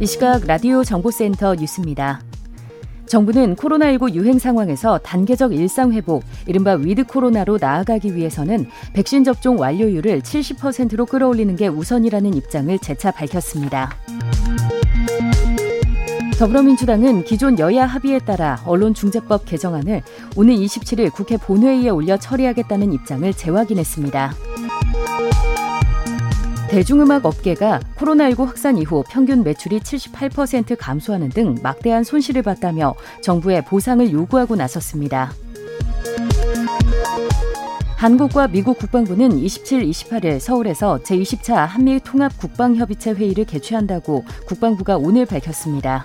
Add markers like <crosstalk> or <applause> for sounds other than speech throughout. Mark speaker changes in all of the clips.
Speaker 1: 이 시각 라디오 정보센터 뉴스입니다. 정부는 코로나19 유행 상황에서 단계적 일상 회복, 이른바 with 코로나로 나아가기 위해서는 백신 접종 완료율을 70%로 끌어올리는 게 우선이라는 입장을 재차 밝혔습니다. 더불어민주당은 기존 여야 합의에 따라 언론중재법 개정안을 오늘 27일 국회 본회의에 올려 처리하겠다는 입장을 재확인했습니다. 대중음악 업계가 코로나19 확산 이후 평균 매출이 78% 감소하는 등 막대한 손실을 봤다며 정부에 보상을 요구하고 나섰습니다. 한국과 미국 국방부는 27, 28일 서울에서 제20차 한미 통합 국방협의체 회의를 개최한다고 국방부가 오늘 밝혔습니다.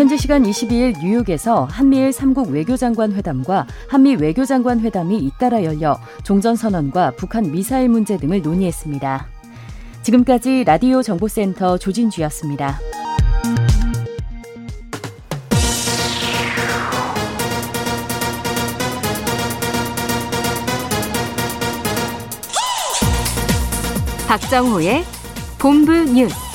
Speaker 1: 현지 시간 22일 뉴욕에서 한미일 3국 외교장관 회담과 한미 외교장관 회담이 잇따라 열려 종전선언과 북한 미사일 문제 등을 논의했습니다. 지금까지 라디오 정보센터 조진주였습니다. 박정호의 본부 뉴스.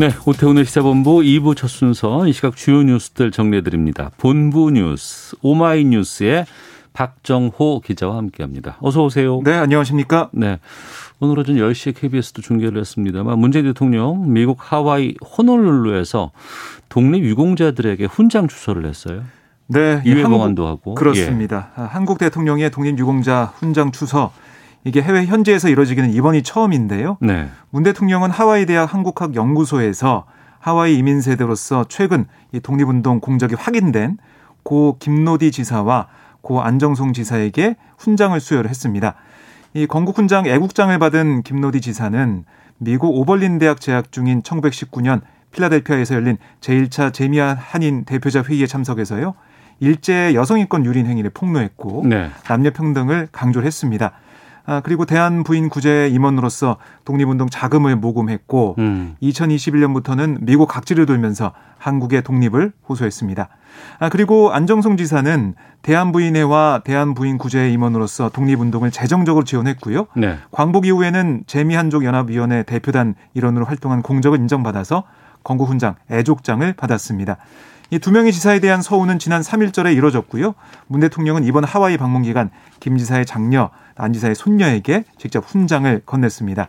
Speaker 2: 네, 오태훈의 시사본부 2부 첫 순서 이 시각 주요 뉴스들 정리해드립니다. 본부 뉴스 오마이뉴스의 박정호 기자와 함께합니다. 어서 오세요.
Speaker 3: 네, 안녕하십니까?
Speaker 2: 네, 오늘 오전 10시에 KBS도 중계를 했습니다만 문재인 대통령 미국 하와이 호놀룰루에서 독립 유공자들에게 훈장 주소를 했어요.
Speaker 3: 네,
Speaker 2: 이회공안도 하고
Speaker 3: 그렇습니다. 예. 한국 대통령의 독립 유공자 훈장 추서 이게 해외 현지에서 이뤄지기는 이번이 처음인데요.
Speaker 2: 네.
Speaker 3: 문 대통령은 하와이 대학 한국학 연구소에서 하와이 이민 세대로서 최근 이 독립운동 공적이 확인된 고 김노디 지사와 고 안정송 지사에게 훈장을 수여를 했습니다. 이 건국 훈장 애국장을 받은 김노디 지사는 미국 오벌린 대학 재학 중인 1919년 필라델피아에서 열린 제1차 제미아 한인 대표자 회의에 참석해서요. 일제 여성 인권 유린 행위를 폭로했고
Speaker 2: 네.
Speaker 3: 남녀 평등을 강조를 했습니다. 아, 그리고 대한 부인 구제 임원으로서 독립운동 자금을 모금했고
Speaker 2: 음.
Speaker 3: 2021년부터는 미국 각지를 돌면서 한국의 독립을 호소했습니다. 아, 그리고 안정송 지사는 대한부인회와 대한부인구제 임원으로서 독립운동을 재정적으로 지원했고요.
Speaker 2: 네.
Speaker 3: 광복 이후에는 재미한족연합위원회 대표단 일원으로 활동한 공적을 인정받아서 건국훈장, 애족장을 받았습니다. 이두 명의 지사에 대한 서훈은 지난 3일절에 이뤄졌고요. 문 대통령은 이번 하와이 방문 기간 김 지사의 장녀, 안 지사의 손녀에게 직접 훈장을 건넸습니다.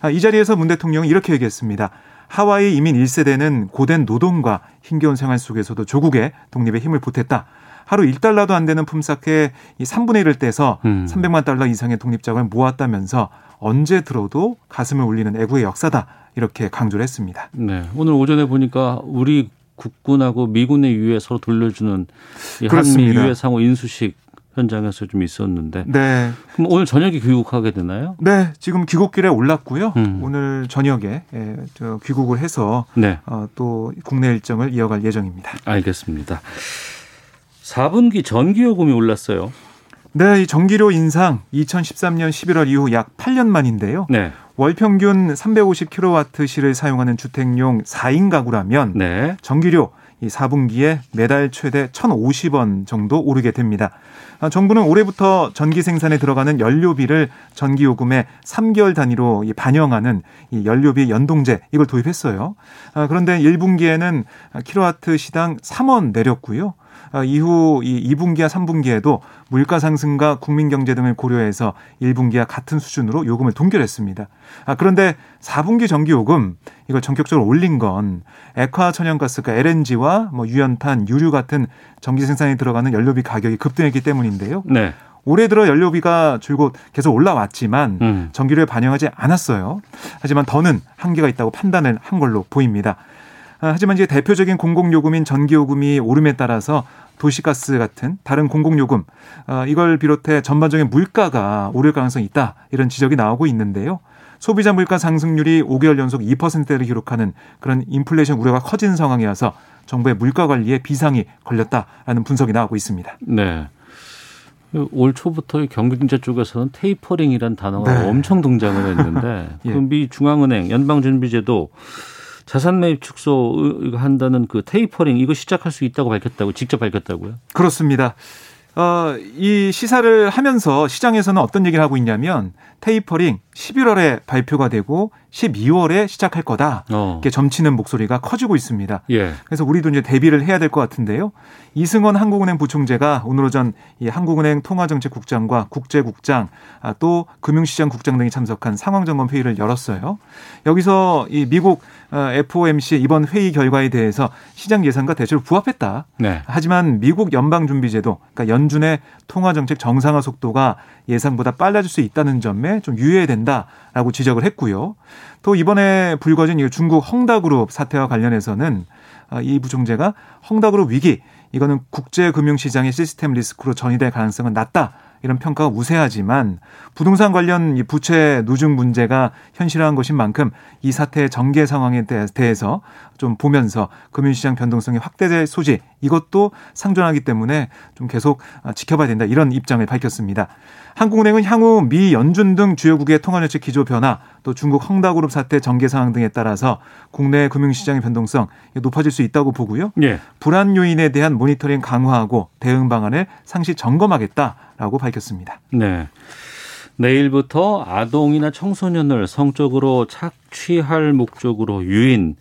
Speaker 3: 아, 이 자리에서 문 대통령은 이렇게 얘기했습니다. 하와이 이민 1세대는 고된 노동과 힘겨운 생활 속에서도 조국의 독립에 힘을 보탰다. 하루 1달러도 안 되는 품삯에 이 3분의 1을 떼서
Speaker 2: 음.
Speaker 3: 300만 달러 이상의 독립자금을 모았다면서 언제 들어도 가슴을 울리는 애국의 역사다. 이렇게 강조를 했습니다.
Speaker 2: 네. 오늘 오전에 보니까 우리 국군하고 미군의 유해 서로 돌려주는 이 한미. 유해 상호 인수식 현장에서 좀 있었는데
Speaker 3: 네.
Speaker 2: 그럼 오늘 저녁에 귀국하게 되나요?
Speaker 3: 네, 지금 귀국길에 올랐고요.
Speaker 2: 음.
Speaker 3: 오늘 저녁에 예, 저 귀국을 해서
Speaker 2: 네.
Speaker 3: 어, 또 국내 일정을 이어갈 예정입니다.
Speaker 2: 알겠습니다. 4분기 전기요금이 올랐어요.
Speaker 3: 네, 이 전기료 인상 2013년 11월 이후 약 8년 만인데요.
Speaker 2: 네.
Speaker 3: 월 평균 350kWh를 사용하는 주택용 4인 가구라면
Speaker 2: 네.
Speaker 3: 전기료 이 4분기에 매달 최대 1,050원 정도 오르게 됩니다. 아, 정부는 올해부터 전기 생산에 들어가는 연료비를 전기 요금의 3개월 단위로 이 반영하는 이 연료비 연동제 이걸 도입했어요. 아, 그런데 1분기에는 킬로와트 시당 3원 내렸고요. 아, 이후 이 2분기와 3분기에도 물가 상승과 국민 경제 등을 고려해서 1분기와 같은 수준으로 요금을 동결했습니다. 아, 그런데 4분기 전기 요금 이걸 전격적으로 올린 건 액화 천연가스 그 LNG와 뭐 유연탄, 유류 같은 전기 생산에 들어가는 연료비 가격이 급등했기 때문인데요.
Speaker 2: 네.
Speaker 3: 올해 들어 연료비가 줄곧 계속 올라왔지만
Speaker 2: 음.
Speaker 3: 전기료에 반영하지 않았어요. 하지만 더는 한계가 있다고 판단을 한 걸로 보입니다. 하지만 이제 대표적인 공공요금인 전기요금이 오름에 따라서 도시가스 같은 다른 공공요금 어, 이걸 비롯해 전반적인 물가가 오를 가능성이 있다 이런 지적이 나오고 있는데요. 소비자 물가 상승률이 5개월 연속 2%대를 기록하는 그런 인플레이션 우려가 커진 상황이어서 정부의 물가 관리에 비상이 걸렸다라는 분석이 나오고 있습니다.
Speaker 2: 네. 올 초부터 경기경제 쪽에서는 tapering이란 단어가
Speaker 3: 네.
Speaker 2: 엄청 등장을 했는데 <laughs>
Speaker 3: 예.
Speaker 2: 그 미 중앙은행 연방준비제도 자산 매입 축소 한다는 그 테이퍼링 이거 시작할 수 있다고 밝혔다고 직접 밝혔다고요?
Speaker 3: 그렇습니다. 어, 이 시사를 하면서 시장에서는 어떤 얘기를 하고 있냐면 테이퍼링 11월에 발표가 되고 12월에 시작할 거다.
Speaker 2: 어.
Speaker 3: 이렇게 점치는 목소리가 커지고 있습니다.
Speaker 2: 예.
Speaker 3: 그래서 우리도 이제 대비를 해야 될 것 같은데요. 이승원 한국은행 부총재가 오늘 오전 이 한국은행 통화정책국장과 국제국장 아, 또 금융시장 국장 등이 참석한 상황점검 회의를 열었어요. 여기서 이 미국 어, FOMC 이번 회의 결과에 대해서 시장 예상과 대체로 부합했다.
Speaker 2: 네.
Speaker 3: 하지만 미국 연방준비제도, 그러니까 연준의 통화정책 정상화 속도가 예상보다 빨라질 수 있다는 점에 좀 유의해야 된다라고 지적을 했고요. 또 이번에 불거진 이 중국 헝다그룹 사태와 관련해서는 아, 이 부총재가 헝다그룹 위기 이거는 국제금융시장의 시스템 리스크로 전이될 가능성은 낮다. 이런 평가가 우세하지만 부동산 관련 이 부채 누중 문제가 현실화한 것인 만큼 이 사태의 전개 상황에 대- 대해서 좀 보면서 금융시장 변동성이 확대될 소지 이것도 상존하기 때문에 좀 계속 아, 지켜봐야 된다 이런 입장을 밝혔습니다. 한국은행은 향후 미 연준 등 주요국의 통화정책 기조 변화 또 중국 헝다그룹 사태 전개 상황 등에 따라서 국내 금융시장의 변동성 높아질 수 있다고 보고요.
Speaker 2: 예.
Speaker 3: 불안 요인에 대한 모니터링 강화하고 대응 방안을 상시 점검하겠다라고 밝혔습니다.
Speaker 2: 네. 내일부터 아동이나 청소년을 성적으로 착취할 목적으로 유인,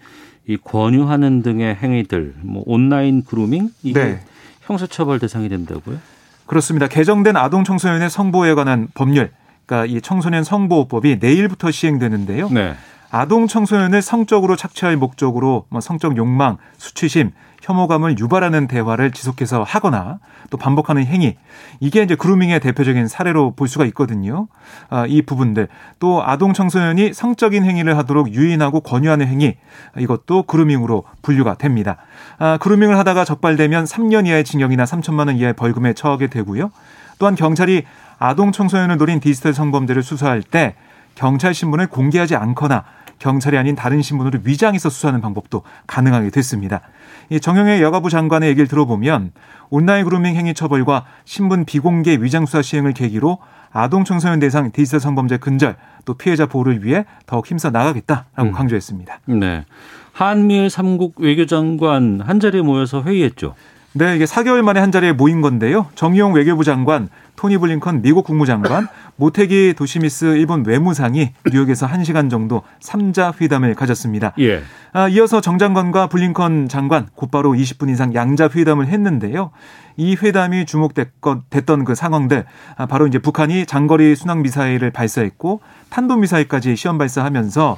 Speaker 2: 이 권유하는 등의 행위들, 뭐 온라인 그루밍 이게
Speaker 3: 네.
Speaker 2: 형사처벌 대상이 된다고요?
Speaker 3: 그렇습니다. 개정된 아동 청소년의 성보호에 관한 법률, 그러니까 이 청소년 성보호법이 내일부터 시행되는데요.
Speaker 2: 네.
Speaker 3: 아동 청소년을 성적으로 착취할 목적으로 뭐 성적 욕망, 수치심, 혐오감을 유발하는 대화를 지속해서 하거나 또 반복하는 행위 이게 이제 그루밍의 대표적인 사례로 볼 수가 있거든요. 아, 이 부분들 또 아동 청소년이 성적인 행위를 하도록 유인하고 권유하는 행위 이것도 그루밍으로 분류가 됩니다. 아, 그루밍을 하다가 적발되면 3년 이하의 징역이나 3천만 원 이하의 벌금에 처하게 되고요. 또한 경찰이 아동 청소년을 노린 디지털 성범죄를 수사할 때 경찰 신문을 공개하지 않거나 경찰이 아닌 다른 신문으로 위장해서 수사하는 방법도 가능하게 됐습니다. 이 정영애 여가부 장관의 얘기를 들어보면 온라인 그루밍 행위 처벌과 신분 비공개 위장 수사 시행을 계기로 아동 청소년 대상 디지털 성범죄 근절 또 피해자 보호를 위해 더욱 힘써 나가겠다라고
Speaker 2: 음.
Speaker 3: 강조했습니다.
Speaker 2: 네. 한미일 삼국 외교장관 한 자리에 모여서 회의했죠.
Speaker 3: 네, 이게 4개월 만에 한 자리에 모인 건데요. 정의용 외교부 장관, 토니 블링컨 미국 국무장관, <laughs> 모테기 도시미스 일본 외무상이 뉴욕에서 1시간 정도 3자 회담을 가졌습니다.
Speaker 2: 예.
Speaker 3: 아, 이어서 정 장관과 블링컨 장관 곧바로 20분 이상 양자 회담을 했는데요. 이 회담이 주목됐던 그 상황들 아, 바로 이제 북한이 장거리 순항 미사일을 발사했고 탄도 미사일까지 시험 발사하면서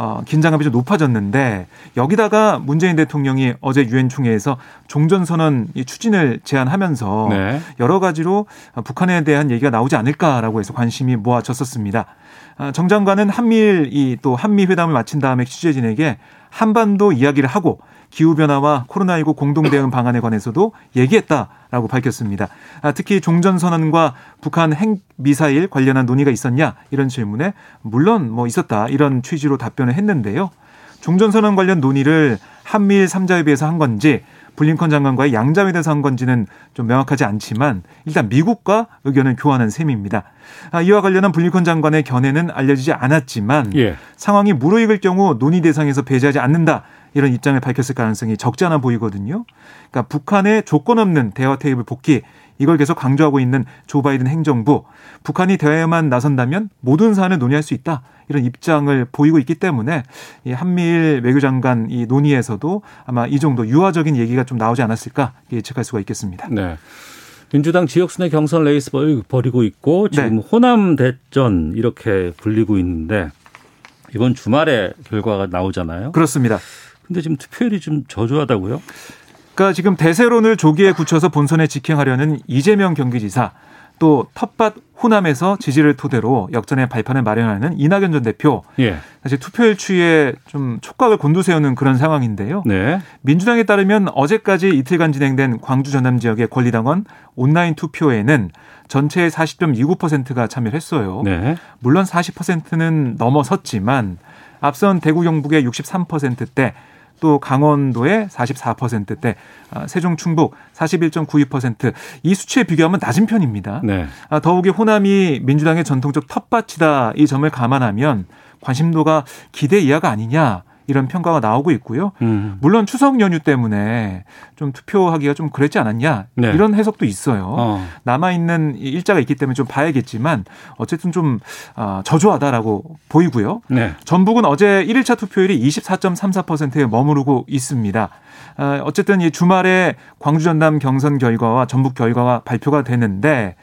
Speaker 3: 어, 긴장감이 좀 높아졌는데 여기다가 문재인 대통령이 어제 유엔 총회에서 종전 선언 이 추진을 제안하면서
Speaker 2: 네.
Speaker 3: 여러 가지로 북한에 대한 얘기가 나오지 않을까라고 해서 관심이 모아졌었습니다. 아, 정 장관은 한미일 이 또 한미 회담을 마친 다음에 취재진에게 한반도 이야기를 하고 기후 변화와 코로나19 공동 대응 방안에 관해서도 얘기했다라고 밝혔습니다. 아, 특히 종전 선언과 북한 핵 미사일 관련한 논의가 있었냐 이런 질문에 물론 뭐 있었다 이런 취지로 답변을 했는데요. 종전 선언 관련 논의를 한미일 3자협의에서 한 건지 블링컨 장관과의 양자회담에서 한 건지는 좀 명확하지 않지만 일단 미국과 의견을 교환한 셈입니다. 아, 이와 관련한 블링컨 장관의 견해는 알려지지 않았지만
Speaker 2: 예.
Speaker 3: 상황이 무르익을 경우 논의 대상에서 배제하지 않는다 이런 입장을 밝혔을 가능성이 적지 않아 보이거든요. 그러니까 북한의 조건 없는 대화 테이블 복귀 이걸 계속 강조하고 있는 조 바이든 행정부 북한이 대화에만 나선다면 모든 사안을 논의할 수 있다 이런 입장을 보이고 있기 때문에 이 한미일 외교장관 이 논의에서도 아마 이 정도 유화적인 얘기가 좀 나오지 않았을까 예측할 수가 있겠습니다.
Speaker 2: 네. 민주당 지역순회 경선 레이스 벌- 벌이고 있고 지금
Speaker 3: 네.
Speaker 2: 호남 대전 이렇게 불리고 있는데 이번 주말에 결과가 나오잖아요.
Speaker 3: 그렇습니다.
Speaker 2: 근데 지금 투표율이 좀 저조하다고요?
Speaker 3: 그러니까 지금 대세론을 조기에 굳혀서 본선에 직행하려는 이재명 경기지사 또 텃밭 호남에서 지지를 토대로 역전의 발판을 마련하는 이낙연 전 대표.
Speaker 2: 예.
Speaker 3: 사실 투표일 추이에 좀 촉각을 곤두세우는 그런 상황인데요.
Speaker 2: 네.
Speaker 3: 민주당에 따르면 어제까지 이틀간 진행된 광주 전남 지역의 권리당원 온라인 투표에는 전체의 40.29%가 참여를 했어요.
Speaker 2: 네.
Speaker 3: 물론 40%는 넘어섰지만 앞선 대구 경북의 63%대 또 강원도의 44%대 아, 세종 충북 41.92%이 수치에 비교하면 낮은 편입니다.
Speaker 2: 네.
Speaker 3: 아, 더욱이 호남이 민주당의 전통적 텃밭이다 이 점을 감안하면 관심도가 기대 이하가 아니냐 이런 평가가 나오고 있고요.
Speaker 2: 음.
Speaker 3: 물론 추석 연휴 때문에 좀 투표하기가 좀 그랬지 않았냐
Speaker 2: 네.
Speaker 3: 이런 해석도 있어요.
Speaker 2: 어.
Speaker 3: 남아 있는 일자가 있기 때문에 좀 봐야겠지만 어쨌든 좀 아, 저조하다라고 보이고요.
Speaker 2: 네.
Speaker 3: 전북은 어제 1일차 투표율이 24.34%에 머무르고 있습니다. 아, 어쨌든 이 주말에 광주 전남 경선 결과와 전북 결과가 발표가 되는데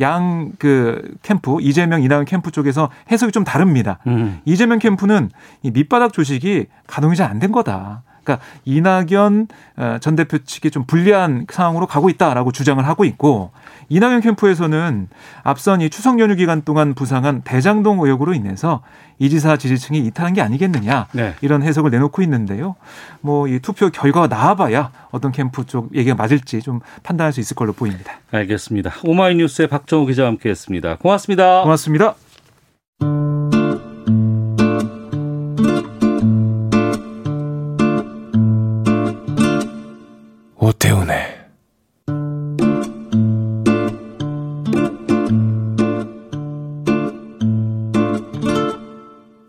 Speaker 3: 양 그 캠프 이재명 이낙연 캠프 쪽에서 해석이 좀 다릅니다.
Speaker 2: 음.
Speaker 3: 이재명 캠프는 이 밑바닥 조직이 가동이 잘 안 된 거다. 그러니까 이낙연 어, 전 대표 측이 좀 불리한 상황으로 가고 있다라고 주장을 하고 있고 이낙연 캠프에서는 앞선 이 추석 연휴 기간 동안 부상한 대장동 의혹으로 인해서 이 지사 지지층이 이탈한 게 아니겠느냐
Speaker 2: 네.
Speaker 3: 이런 해석을 내놓고 있는데요. 뭐 이 투표 결과가 나와봐야 어떤 캠프 쪽 얘기가 맞을지 좀 판단할 수 있을 걸로 보입니다.
Speaker 2: 알겠습니다. 오마이뉴스의 박정우 기자와 함께했습니다. 고맙습니다.
Speaker 3: 고맙습니다.
Speaker 4: 오태훈의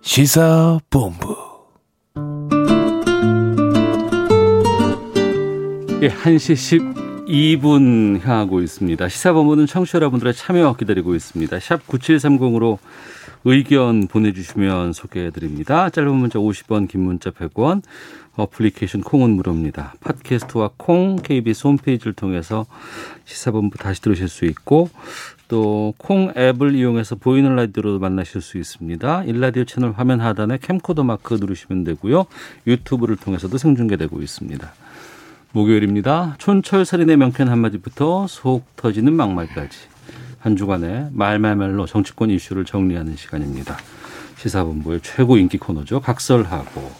Speaker 4: 시사본부
Speaker 2: 예, 1시 12분 향하고 있습니다. 시사본부는 청취자 여러분들의 참여 기다리고 있습니다. 샵 9730으로 의견 보내주시면 소개해드립니다. 짧은 문자 50원, 긴 문자 100원, 어플리케이션 콩은 무료입니다. 팟캐스트와 콩, KBS 홈페이지를 통해서 시사본부 다시 들으실 수 있고 또 콩 앱을 이용해서 보이는 라디오로 만나실 수 있습니다. 일라디오 채널 화면 하단에 캠코더 마크 누르시면 되고요. 유튜브를 통해서도 생중계되고 있습니다. 목요일입니다. 촌철살인의 명쾌한 한마디부터 속 터지는 막말까지 한 주간의 말말말로 정치권 이슈를 정리하는 시간입니다. 시사본부의 최고 인기 코너죠. 각설하고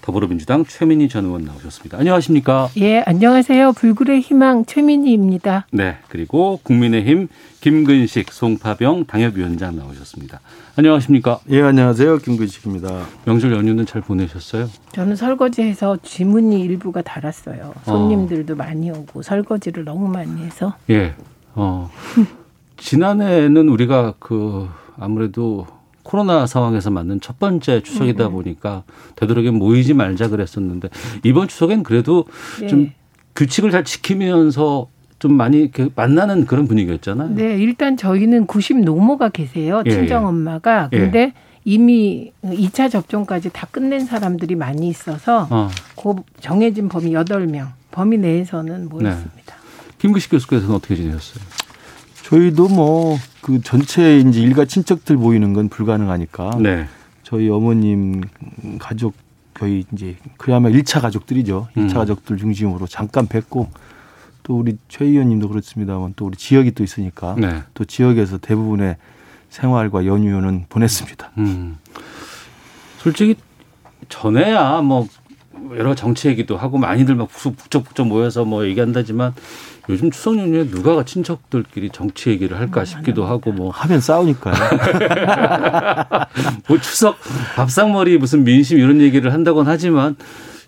Speaker 2: 더불어민주당 최민희 전 의원 나오셨습니다. 안녕하십니까?
Speaker 5: 예, 안녕하세요. 불굴의 희망 최민희입니다.
Speaker 2: 네. 그리고 국민의힘 김근식 송파병 당협위원장 나오셨습니다. 안녕하십니까?
Speaker 6: 예, 안녕하세요. 김근식입니다.
Speaker 2: 명절 연휴는 잘 보내셨어요?
Speaker 5: 저는 설거지해서 지문이 일부가 달았어요. 손님들도 많이 오고 설거지를 너무 많이 해서
Speaker 2: 예. 어. <laughs> 지난해에는 우리가 그 아무래도 코로나 상황에서 맞는 첫 번째 추석이다 보니까 되도록이면 모이지 말자 그랬었는데 이번 추석엔 그래도 좀
Speaker 5: 네.
Speaker 2: 규칙을 잘 지키면서 좀 많이 이렇게 만나는 그런 분위기였잖아요.
Speaker 5: 네, 일단 저희는 90 노모가 계세요.
Speaker 2: 예,
Speaker 5: 친정
Speaker 2: 예.
Speaker 5: 엄마가. 근데 이미 2차 접종까지 다 끝낸 사람들이 많이 있어서
Speaker 2: 어.
Speaker 5: 그 정해진 범위 8명, 범위 내에서는 모였습니다.
Speaker 2: 김구식 교수께서는 어떻게 지내셨어요?
Speaker 6: 저희도 뭐 그 전체 이제 일가 친척들 모이는 건 불가능하니까
Speaker 2: 네.
Speaker 6: 저희 어머님 가족 거의 이제 그야말로 1차 가족들이죠. 1차
Speaker 2: 음.
Speaker 6: 가족들 중심으로 잠깐 뵙고 또 우리 최 의원님도 그렇습니다만 또 우리 지역이 또 있으니까
Speaker 2: 네.
Speaker 6: 또 지역에서 대부분의 생활과 연휴는 보냈습니다.
Speaker 2: 음. 솔직히 전에야 뭐 여러 정치 얘기도 하고 많이들 막 북적북적 모여서 뭐 얘기한다지만 요즘 추석 연휴에 누가 친척들끼리 정치 얘기를 할까 싶기도 하고 뭐,
Speaker 6: 하면 싸우니까요. <laughs>
Speaker 2: 뭐 추석 밥상머리 무슨 민심 이런 얘기를 한다곤 하지만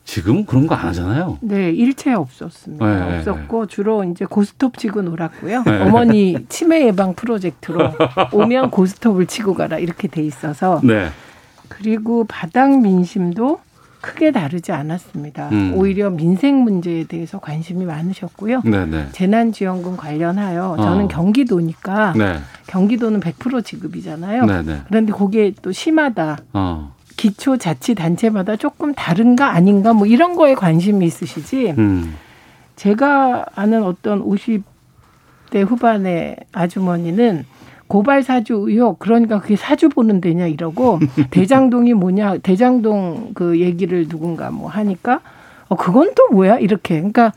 Speaker 2: 지금 그런 거 안 하잖아요.
Speaker 5: 네, 일체 없었습니다.
Speaker 2: 네,
Speaker 5: 없었고 주로 이제 고스톱 치고 놀았고요.
Speaker 2: 네.
Speaker 5: 어머니 치매 예방 프로젝트로 오면 고스톱을 치고 가라 이렇게 돼 있어서
Speaker 2: 네.
Speaker 5: 그리고 바닥 민심도 크게 다르지 않았습니다.
Speaker 2: 음.
Speaker 5: 오히려 민생 문제에 대해서 관심이 많으셨고요.
Speaker 2: 네, 네.
Speaker 5: 재난지원금 관련하여
Speaker 2: 어.
Speaker 5: 저는 경기도니까
Speaker 2: 네.
Speaker 5: 경기도는 100% 지급이잖아요.
Speaker 2: 네, 네.
Speaker 5: 그런데 그게 또 시마다
Speaker 2: 어.
Speaker 5: 기초자치단체마다 조금 다른가 아닌가 뭐 이런 거에 관심이 있으시지
Speaker 2: 음.
Speaker 5: 제가 아는 어떤 50대 후반의 아주머니는 고발 사주 의혹 그러니까 그게 사주 보는 데냐 이러고 <laughs> 대장동이 뭐냐 대장동 그 얘기를 누군가 뭐 하니까 어 그건 또 뭐야 이렇게 그러니까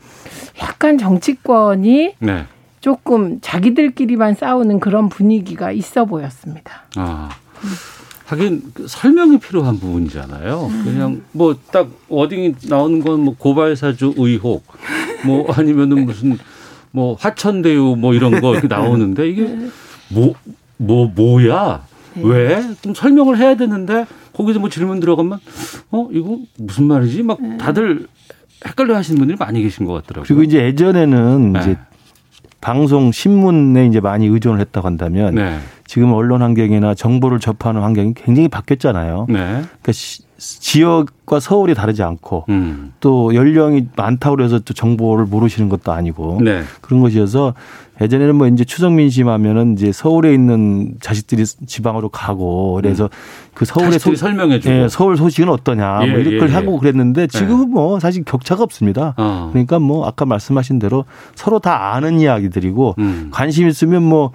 Speaker 5: 약간 정치권이
Speaker 2: 네.
Speaker 5: 조금 자기들끼리만 싸우는 그런 분위기가 있어 보였습니다.
Speaker 2: 아. 하긴 그 설명이 필요한 부분이잖아요. 그냥 뭐 딱 워딩이 나오는 건 뭐 고발사주 의혹, 뭐 아니면은 무슨 뭐 화천대유 뭐 이런 거 <laughs> 이렇게 나오는데 이게 뭐 뭐 뭐, 야 왜? 좀 설명을 해야 되는데 거기서 뭐 질문 들어가면 어 이거 무슨 말이지? 막 다들 헷갈려 하시는 분들이 많이 계신 것 같더라고요.
Speaker 6: 그리고 이제 예전에는
Speaker 2: 네.
Speaker 6: 이제 방송 신문에 이제 많이 의존을 했다고 한다면
Speaker 2: 네.
Speaker 6: 지금 언론 환경이나 정보를 접하는 환경이 굉장히 바뀌었잖아요.
Speaker 2: 네.
Speaker 6: 그러니까 시- 지역과 서울이 다르지 않고
Speaker 2: 음.
Speaker 6: 또 연령이 많다고 그래서 또 정보를 모르시는 것도 아니고
Speaker 2: 네.
Speaker 6: 그런 것이어서 예전에는 뭐 이제 추석 민 심 하면은 이제 서울에 있는 자식들이 지방으로 가고 그래서 그 서울의
Speaker 2: 음. 자식들이 설명해 주고.
Speaker 6: 예, 서울 소식은 어떠냐
Speaker 2: 예,
Speaker 6: 뭐 이런
Speaker 2: 예,
Speaker 6: 걸
Speaker 2: 예.
Speaker 6: 하고 그랬는데 지금은 뭐 사실 격차가 없습니다.
Speaker 2: 어.
Speaker 6: 그러니까 뭐 아까 말씀하신 대로 서로 다 아는 이야기들이고
Speaker 2: 음.
Speaker 6: 관심 있으면 뭐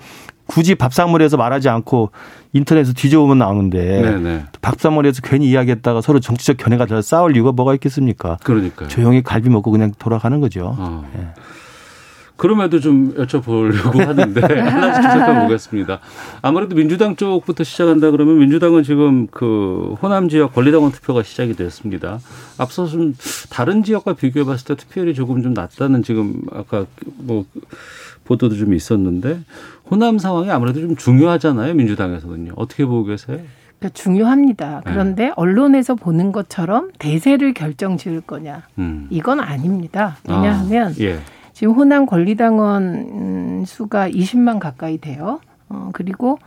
Speaker 6: 굳이 밥상머리에서 말하지 않고 인터넷에서 뒤져보면 나오는데
Speaker 2: 네네.
Speaker 6: 밥상머리에서 괜히 이야기했다가 서로 정치적 견해가 더 싸울 이유가 뭐가 있겠습니까?
Speaker 2: 그러니까요.
Speaker 6: 조용히 갈비 먹고 그냥 돌아가는 거죠.
Speaker 2: 어.
Speaker 6: 예.
Speaker 2: 그럼에도 좀 여쭤보려고 <laughs> 하는데 하나씩 시작해 보겠습니다. 아무래도 민주당 쪽부터 시작한다 그러면 민주당은 지금 그 호남 지역 권리당원 투표가 시작이 됐습니다. 앞서 좀 다른 지역과 비교해 봤을 때 투표율이 조금 좀 낮다는 지금 아까 뭐 보도도 좀 있었는데 호남 상황이 아무래도 좀 중요하잖아요 민주당에서는요. 어떻게 보고 계세요?
Speaker 5: 그러니까 중요합니다.
Speaker 2: 네.
Speaker 5: 그런데 언론에서 보는 것처럼 대세를 결정 지을 거냐
Speaker 2: 음.
Speaker 5: 이건 아닙니다. 왜냐하면
Speaker 2: 아, 예.
Speaker 5: 지금 호남 권리당원 음, 수가 20만 가까이 돼요. 어, 그리고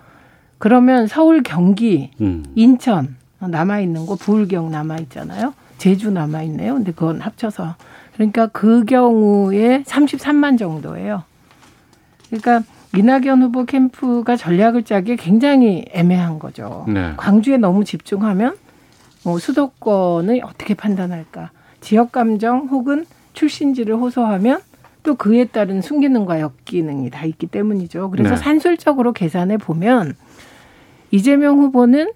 Speaker 5: 그러면 서울, 경기,
Speaker 2: 음.
Speaker 5: 인천 남아 있는 거 부울경 남아 있잖아요. 제주 남아 있네요. 근데 그건 합쳐서 그러니까 그 경우에 33만 정도예요. 그러니까 이낙연 후보 캠프가 전략을 짜기 굉장히 애매한 거죠.
Speaker 2: 네.
Speaker 5: 광주에 너무 집중하면 뭐 수도권을 어떻게 판단할까? 지역 감정 혹은 출신지를 호소하면 또 그에 따른 순기능과 역기능이 다 있기 때문이죠. 그래서
Speaker 2: 네.
Speaker 5: 산술적으로 계산해 보면 이재명 후보는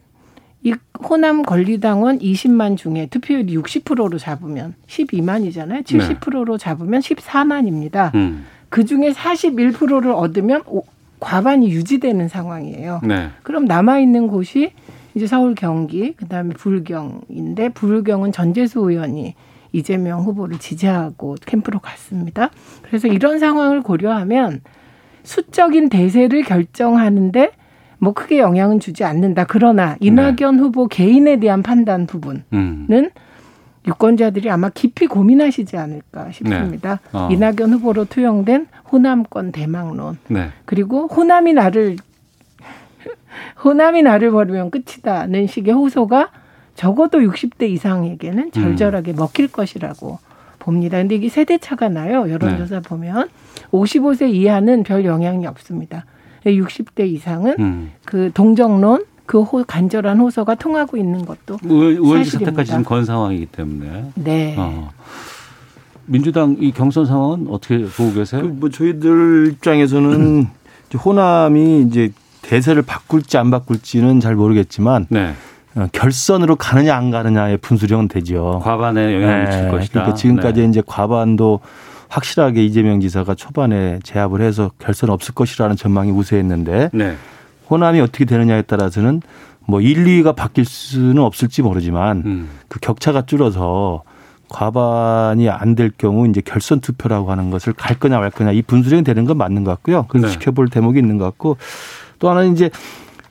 Speaker 5: 이 호남 권리당원 20만 중에 투표율이 60%로 잡으면 12만이잖아요. 70%로 잡으면 14만입니다.
Speaker 2: 음.
Speaker 5: 그 중에 41%를 얻으면 오- 과반이 유지되는 상황이에요.
Speaker 2: 네.
Speaker 5: 그럼 남아 있는 곳이 이제 서울, 경기, 그다음에 불경인데 불경은 전재수 의원이 이재명 후보를 지지하고 캠프로 갔습니다. 그래서 이런 상황을 고려하면 수적인 대세를 결정하는데 뭐 크게 영향은 주지 않는다. 그러나 이낙연 후보 개인에 대한 판단 부분은
Speaker 2: 음.
Speaker 5: 유권자들이 아마 깊이 고민하시지 않을까 싶습니다.
Speaker 2: 네. 어.
Speaker 5: 이낙연 후보로 투영된 호남권 대망론
Speaker 2: 네.
Speaker 5: 그리고 호남이 나를 호남이 나를 버리면 끝이다는 식의 호소가 적어도 60대 이상에게는 절절하게 먹힐 것이라고 봅니다. 근데 이게 세대 차가 나요. 여론조사 보면 55세 이하는 별 영향이 없습니다. 60대 이상은
Speaker 2: 음.
Speaker 5: 그 동정론 그 호, 간절한 호소가 통하고 있는 것도
Speaker 2: 의원, 의원직
Speaker 5: 사실입니다.
Speaker 2: 사태까지 지금 건 상황이기 때문에.
Speaker 5: 네.
Speaker 2: 어. 민주당 이 경선 상황은 어떻게 보고 계세요?
Speaker 6: 그 뭐 저희들 입장에서는 이제 호남이 이제 대세를 바꿀지 안 바꿀지는 잘 모르겠지만
Speaker 2: 네.
Speaker 6: 어, 결선으로 가느냐 안 가느냐의 분수령은 되죠.
Speaker 2: 과반에 영향을 미칠
Speaker 6: 네,
Speaker 2: 것이다.
Speaker 6: 그러니까 지금까지
Speaker 2: 네.
Speaker 6: 이제 과반도 확실하게 이재명 지사가 초반에 제압을 해서 결선 없을 것이라는 전망이 우세했는데
Speaker 2: 네.
Speaker 6: 호남이 어떻게 되느냐에 따라서는 뭐 1, 2위가 바뀔 수는 없을지 모르지만
Speaker 2: 음.
Speaker 6: 그 격차가 줄어서 과반이 안 될 경우 이제 결선 투표라고 하는 것을 갈 거냐 말 거냐 이 분수령이 되는 건 맞는 것 같고요. 그래서
Speaker 2: 네.
Speaker 6: 지켜볼 대목이 있는 것 같고 또 하나는 이제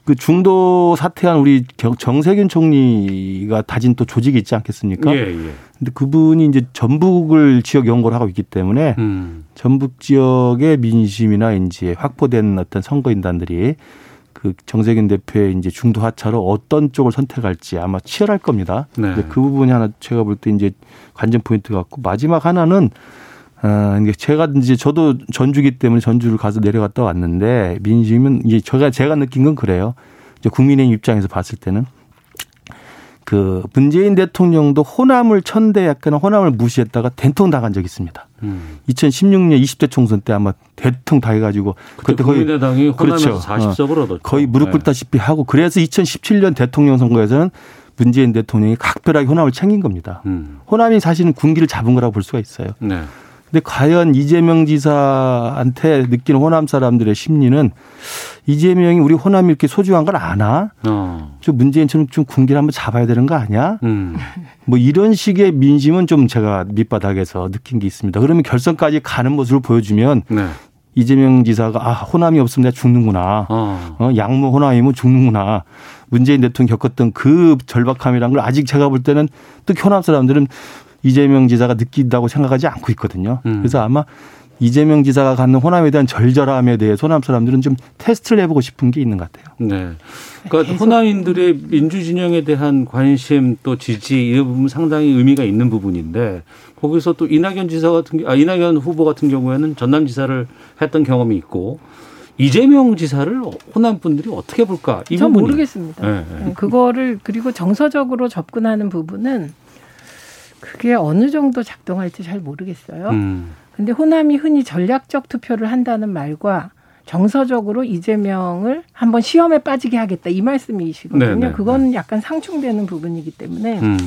Speaker 6: 그 중도 사퇴한 우리 경- 정세균 총리가 다진 또 조직이 있지 않겠습니까?
Speaker 2: 예, 예.
Speaker 6: 근데 그분이 이제 전북을 지역 연구를 하고 있기 때문에
Speaker 2: 음.
Speaker 6: 전북 지역의 민심이나 이제 확보된 어떤 선거인단들이 그 정세균 대표의 이제 중도 하차로 어떤 쪽을 선택할지 아마 치열할 겁니다.
Speaker 2: 네.
Speaker 6: 근데 그 부분이 하나 제가 볼 때 이제 관전 포인트 같고 마지막 하나는 어, 이게 제가 이제 저도 전주기 때문에 전주를 가서 내려갔다 왔는데 민심은 이제 제가 제가 느낀 건 그래요. 이제 국민의 입장에서 봤을 때는 그 문재인 대통령도 호남을 천대 약간 호남을 무시했다가 된통 당한 적이 있습니다.
Speaker 2: 음.
Speaker 6: 2016년 20대 총선 때 아마 대통 다 해가지고
Speaker 2: 그때 국민의당이 호남에서
Speaker 6: 그렇죠.
Speaker 2: 40석을 얻었죠.
Speaker 6: 거의 무릎
Speaker 2: 네.
Speaker 6: 꿇다시피 하고 그래서 2017년 대통령 선거에서는 문재인 대통령이 각별하게 호남을 챙긴 겁니다.
Speaker 2: 음.
Speaker 6: 호남이 사실은 군기를 잡은 거라고 볼 수가 있어요.
Speaker 2: 네.
Speaker 6: 근데 과연 이재명 지사한테 느끼는 호남 사람들의 심리는 이재명이 우리 호남이 이렇게 소중한 걸 아나?
Speaker 2: 어.
Speaker 6: 좀 문재인처럼 좀 군기를 한번 잡아야 되는 거 아니야?
Speaker 2: 음.
Speaker 6: 뭐 이런 식의 민심은 좀 제가 밑바닥에서 느낀 게 있습니다. 그러면 결선까지 가는 모습을 보여주면
Speaker 2: 네.
Speaker 6: 이재명 지사가 아 호남이 없으면 내가 죽는구나.
Speaker 2: 어.
Speaker 6: 어, 양무 호남이면 죽는구나. 문재인 대통령 겪었던 그 절박함이란 걸 아직 제가 볼 때는 특히 호남 사람들은 이재명 지사가 느낀다고 생각하지 않고 있거든요.
Speaker 2: 음.
Speaker 6: 그래서 아마 이재명 지사가 갖는 호남에 대한 절절함에 대해 호남 사람들은 좀 테스트를 해보고 싶은 게 있는 것 같아요.
Speaker 2: 네. 그러니까 호남인들의 민주 진영에 대한 관심 또 지지 이런 부분 상당히 의미가 있는 부분인데 거기서 또 이낙연 지사 같은 경- 아 이낙연 후보 같은 경우에는 전남 지사를 했던 경험이 있고 이재명 지사를 호남 분들이 어떻게 볼까? 이
Speaker 5: 전
Speaker 2: 부분이.
Speaker 5: 모르겠습니다.
Speaker 2: 네, 네.
Speaker 5: 그거를 그리고 정서적으로 접근하는 부분은 그게 어느 정도 작동할지 잘 모르겠어요.
Speaker 2: 음.
Speaker 5: 근데 호남이 흔히 전략적 투표를 한다는 말과 정서적으로 이재명을 한번 시험에 빠지게 하겠다 이 말씀이시거든요.
Speaker 2: 네, 네,
Speaker 5: 그건 약간 상충되는 부분이기 때문에
Speaker 2: 음.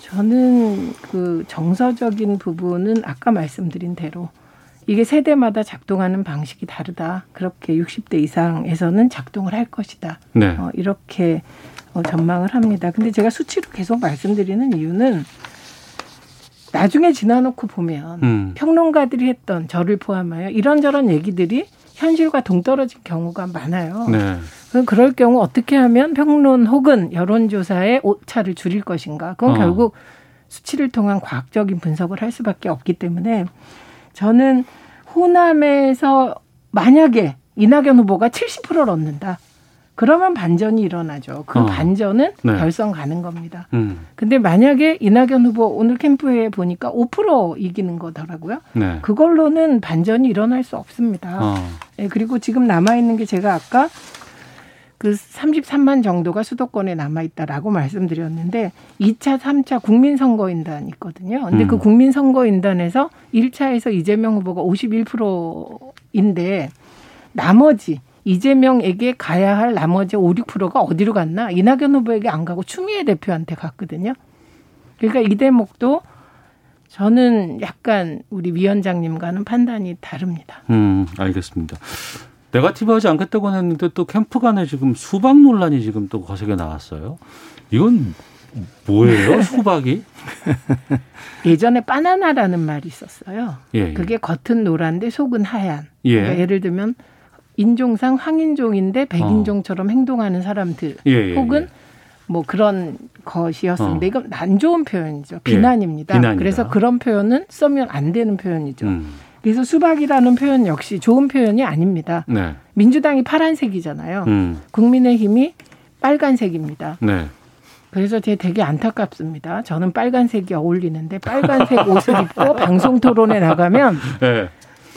Speaker 5: 저는 그 정서적인 부분은 아까 말씀드린 대로 이게 세대마다 작동하는 방식이 다르다. 그렇게 60대 이상에서는 작동을 할 것이다.
Speaker 2: 네.
Speaker 5: 어, 이렇게 어, 전망을 합니다. 근데 제가 수치로 계속 말씀드리는 이유는 나중에 지나놓고 보면
Speaker 2: 음.
Speaker 5: 평론가들이 했던 저를 포함하여 이런저런 얘기들이 현실과 동떨어진 경우가 많아요.
Speaker 2: 네.
Speaker 5: 그럼 그럴 경우 어떻게 하면 평론 혹은 여론조사의 오차를 줄일 것인가? 그건
Speaker 2: 어.
Speaker 5: 결국 수치를 통한 과학적인 분석을 할 수밖에 없기 때문에 저는 호남에서 만약에 이낙연 후보가 70%를 얻는다. 그러면 반전이 일어나죠. 그
Speaker 2: 어.
Speaker 5: 반전은
Speaker 2: 네.
Speaker 5: 결선 가는 겁니다.
Speaker 2: 음.
Speaker 5: 근데 만약에 이낙연 후보 오늘 캠프에 보니까 5% 이기는 거더라고요.
Speaker 2: 네.
Speaker 5: 그걸로는 반전이 일어날 수 없습니다.
Speaker 2: 어.
Speaker 5: 예, 그리고 지금 남아 있는 게 제가 아까 그 33만 정도가 수도권에 남아 있다라고 말씀드렸는데 2차, 3차 국민 선거인단 있거든요. 근데
Speaker 2: 음.
Speaker 5: 그 국민 선거인단에서 1차에서 이재명 후보가 51%인데 나머지 이재명에게 가야 할 나머지 5, 6%가 어디로 갔나? 이낙연 후보에게 안 가고 추미애 대표한테 갔거든요. 그러니까 이 대목도 저는 약간 우리 위원장님과는 판단이 다릅니다.
Speaker 2: 음, 알겠습니다. 네가티브 하지 않겠다고 했는데 또 캠프 간에 지금 수박 논란이 지금 또 거세게 나왔어요. 이건 뭐예요, <laughs> 수박이?
Speaker 5: 예전에 바나나라는 말이 있었어요.
Speaker 2: 예, 예.
Speaker 5: 그게 겉은 노란데 속은 하얀.
Speaker 2: 예.
Speaker 5: 그러니까 예를 들면 인종상 황인종인데 백인종처럼 행동하는 사람들
Speaker 2: 예, 예,
Speaker 5: 혹은
Speaker 2: 예.
Speaker 5: 뭐 그런 것이었습니다.
Speaker 2: 어.
Speaker 5: 이건 안 좋은 표현이죠.
Speaker 2: 예,
Speaker 5: 비난입니다.
Speaker 2: 비난이다.
Speaker 5: 그래서 그런 표현은 쓰면 안 되는 표현이죠.
Speaker 2: 음,
Speaker 5: 그래서 수박이라는 표현 역시 좋은 표현이 아닙니다.
Speaker 2: 네.
Speaker 5: 민주당이 파란색이잖아요.
Speaker 2: 음,
Speaker 5: 국민의힘이 빨간색입니다.
Speaker 2: 네.
Speaker 5: 그래서 제 되게 안타깝습니다. 저는 빨간색이 어울리는데 빨간색 옷을 입고 <laughs> 방송 토론에 나가면
Speaker 2: 네.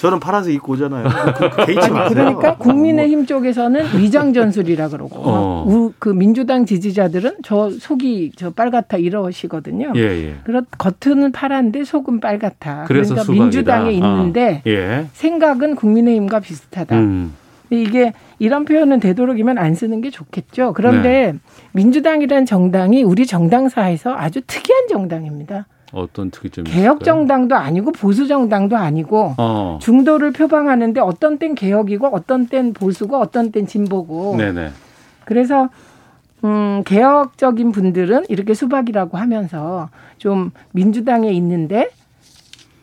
Speaker 6: 저는 파란색 입고 오잖아요. <laughs> 그, 그 개의치
Speaker 5: 아니
Speaker 6: 마세요.
Speaker 5: 그러니까 국민의힘 쪽에서는 위장 전술이라 그러고
Speaker 2: 어.
Speaker 5: 우- 그 민주당 지지자들은 저 속이 저 빨갛다 이러시거든요.
Speaker 2: 예, 예.
Speaker 5: 그렇 겉은 파란데 속은 빨갛다. 그러니까
Speaker 2: 수박이다.
Speaker 5: 민주당에 있는데
Speaker 2: 아, 예.
Speaker 5: 생각은 국민의힘과 비슷하다.
Speaker 2: 음,
Speaker 5: 이게 이런 표현은 되도록이면 안 쓰는 게 좋겠죠. 그런데
Speaker 2: 네.
Speaker 5: 민주당이라는 정당이 우리 정당사에서 아주 특이한 정당입니다.
Speaker 2: 어떤 특이점이
Speaker 5: 개혁? 정당도 아니고 보수 정당도 아니고
Speaker 2: 어.
Speaker 5: 중도를 표방하는데 어떤 땐 개혁이고 어떤 땐 보수고 어떤 땐 진보고
Speaker 2: 네네.
Speaker 5: 그래서 음, 개혁적인 분들은 이렇게 수박이라고 하면서 좀 민주당에 있는데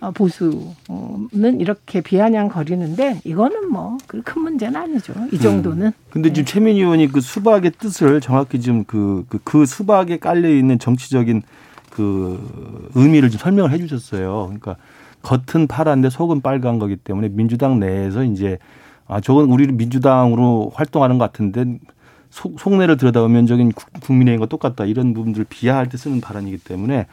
Speaker 5: 어, 보수는 이렇게 비아냥거리는데 이거는 뭐그큰 문제는 아니죠. 이 정도는.
Speaker 6: 근데 지금 최민희 의원이 그 수박의 뜻을 정확히 지금 그, 그, 그 수박에 깔려 있는 정치적인 그 의미를 좀 설명을 해 주셨어요. 그러니까 겉은 파란데 속은 빨간 거기 때문에 민주당 내에서 이제 아, 저건 우리 민주당으로 활동하는 것 같은데 속, 속내를 들여다보면 저긴 국- 국민의힘과 똑같다. 이런 부분들을 비하할 때 쓰는 발언이기 때문에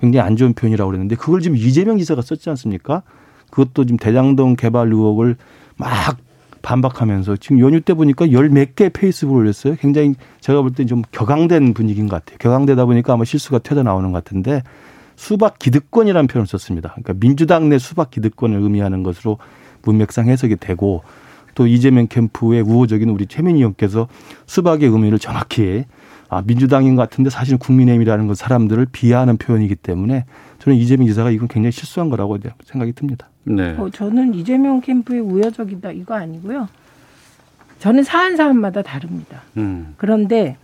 Speaker 6: 굉장히 안 좋은 표현이라고 그랬는데 그걸 지금 이재명 지사가 썼지 않습니까? 그것도 지금 대장동 개발 의혹을 막 반박하면서 지금 연휴 때 보니까 열 몇 개 페이스북을 올렸어요. 굉장히 제가 볼 때 좀 격앙된 분위기인 것 같아요. 격앙되다 보니까 아마 실수가 튀어 나오는 것 같은데 수박 기득권이라는 표현을 썼습니다. 그러니까 민주당 내 수박 기득권을 의미하는 것으로 문맥상 해석이 되고 또 이재명 캠프의 우호적인 우리 최민희 의원께서 수박의 의미를 정확히 아, 민주당인 것 같은데 사실은 국민의힘이라는 건 사람들을 비하하는 표현이기 때문에 저는 이재명 지사가 이건 굉장히 실수한 거라고 생각이 듭니다.
Speaker 2: 네.
Speaker 5: 어, 저는 이재명 캠프에 우여적이다 이거 아니고요. 저는 사안 사안마다 다릅니다.
Speaker 2: 음.
Speaker 5: 그런데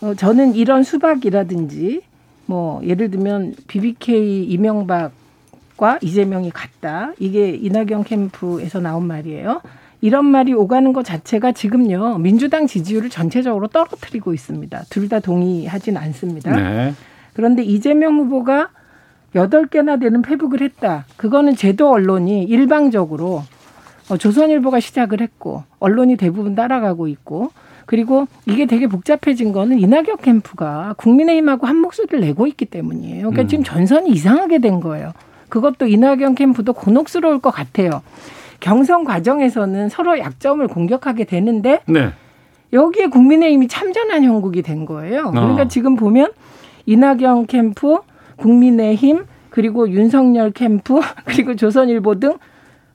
Speaker 5: 어, 저는 이런 수박이라든지 뭐 예를 들면 BBK 이명박과 이재명이 같다. 이게 이낙연 캠프에서 나온 말이에요. 이런 말이 오가는 것 자체가 지금요 민주당 지지율을 전체적으로 떨어뜨리고 있습니다. 둘 다 동의하진 않습니다.
Speaker 2: 네.
Speaker 5: 그런데 이재명 후보가 여덟 개나 되는 페북을 했다. 그거는 제도 언론이 일방적으로 어, 조선일보가 시작을 했고 언론이 대부분 따라가고 있고 그리고 이게 되게 복잡해진 거는 이낙연 캠프가 국민의힘하고 한 목소리를 내고 있기 때문이에요. 그러니까
Speaker 2: 음.
Speaker 5: 지금 전선이 이상하게 된 거예요. 그것도 이낙연 캠프도 곤혹스러울 것 같아요. 경선 과정에서는 서로 약점을 공격하게 되는데
Speaker 2: 네.
Speaker 5: 여기에 국민의힘이 참전한 형국이 된 거예요. 그러니까
Speaker 2: 어.
Speaker 5: 지금 보면 이낙연 캠프, 국민의힘, 그리고 윤석열 캠프, <laughs> 그리고 조선일보 등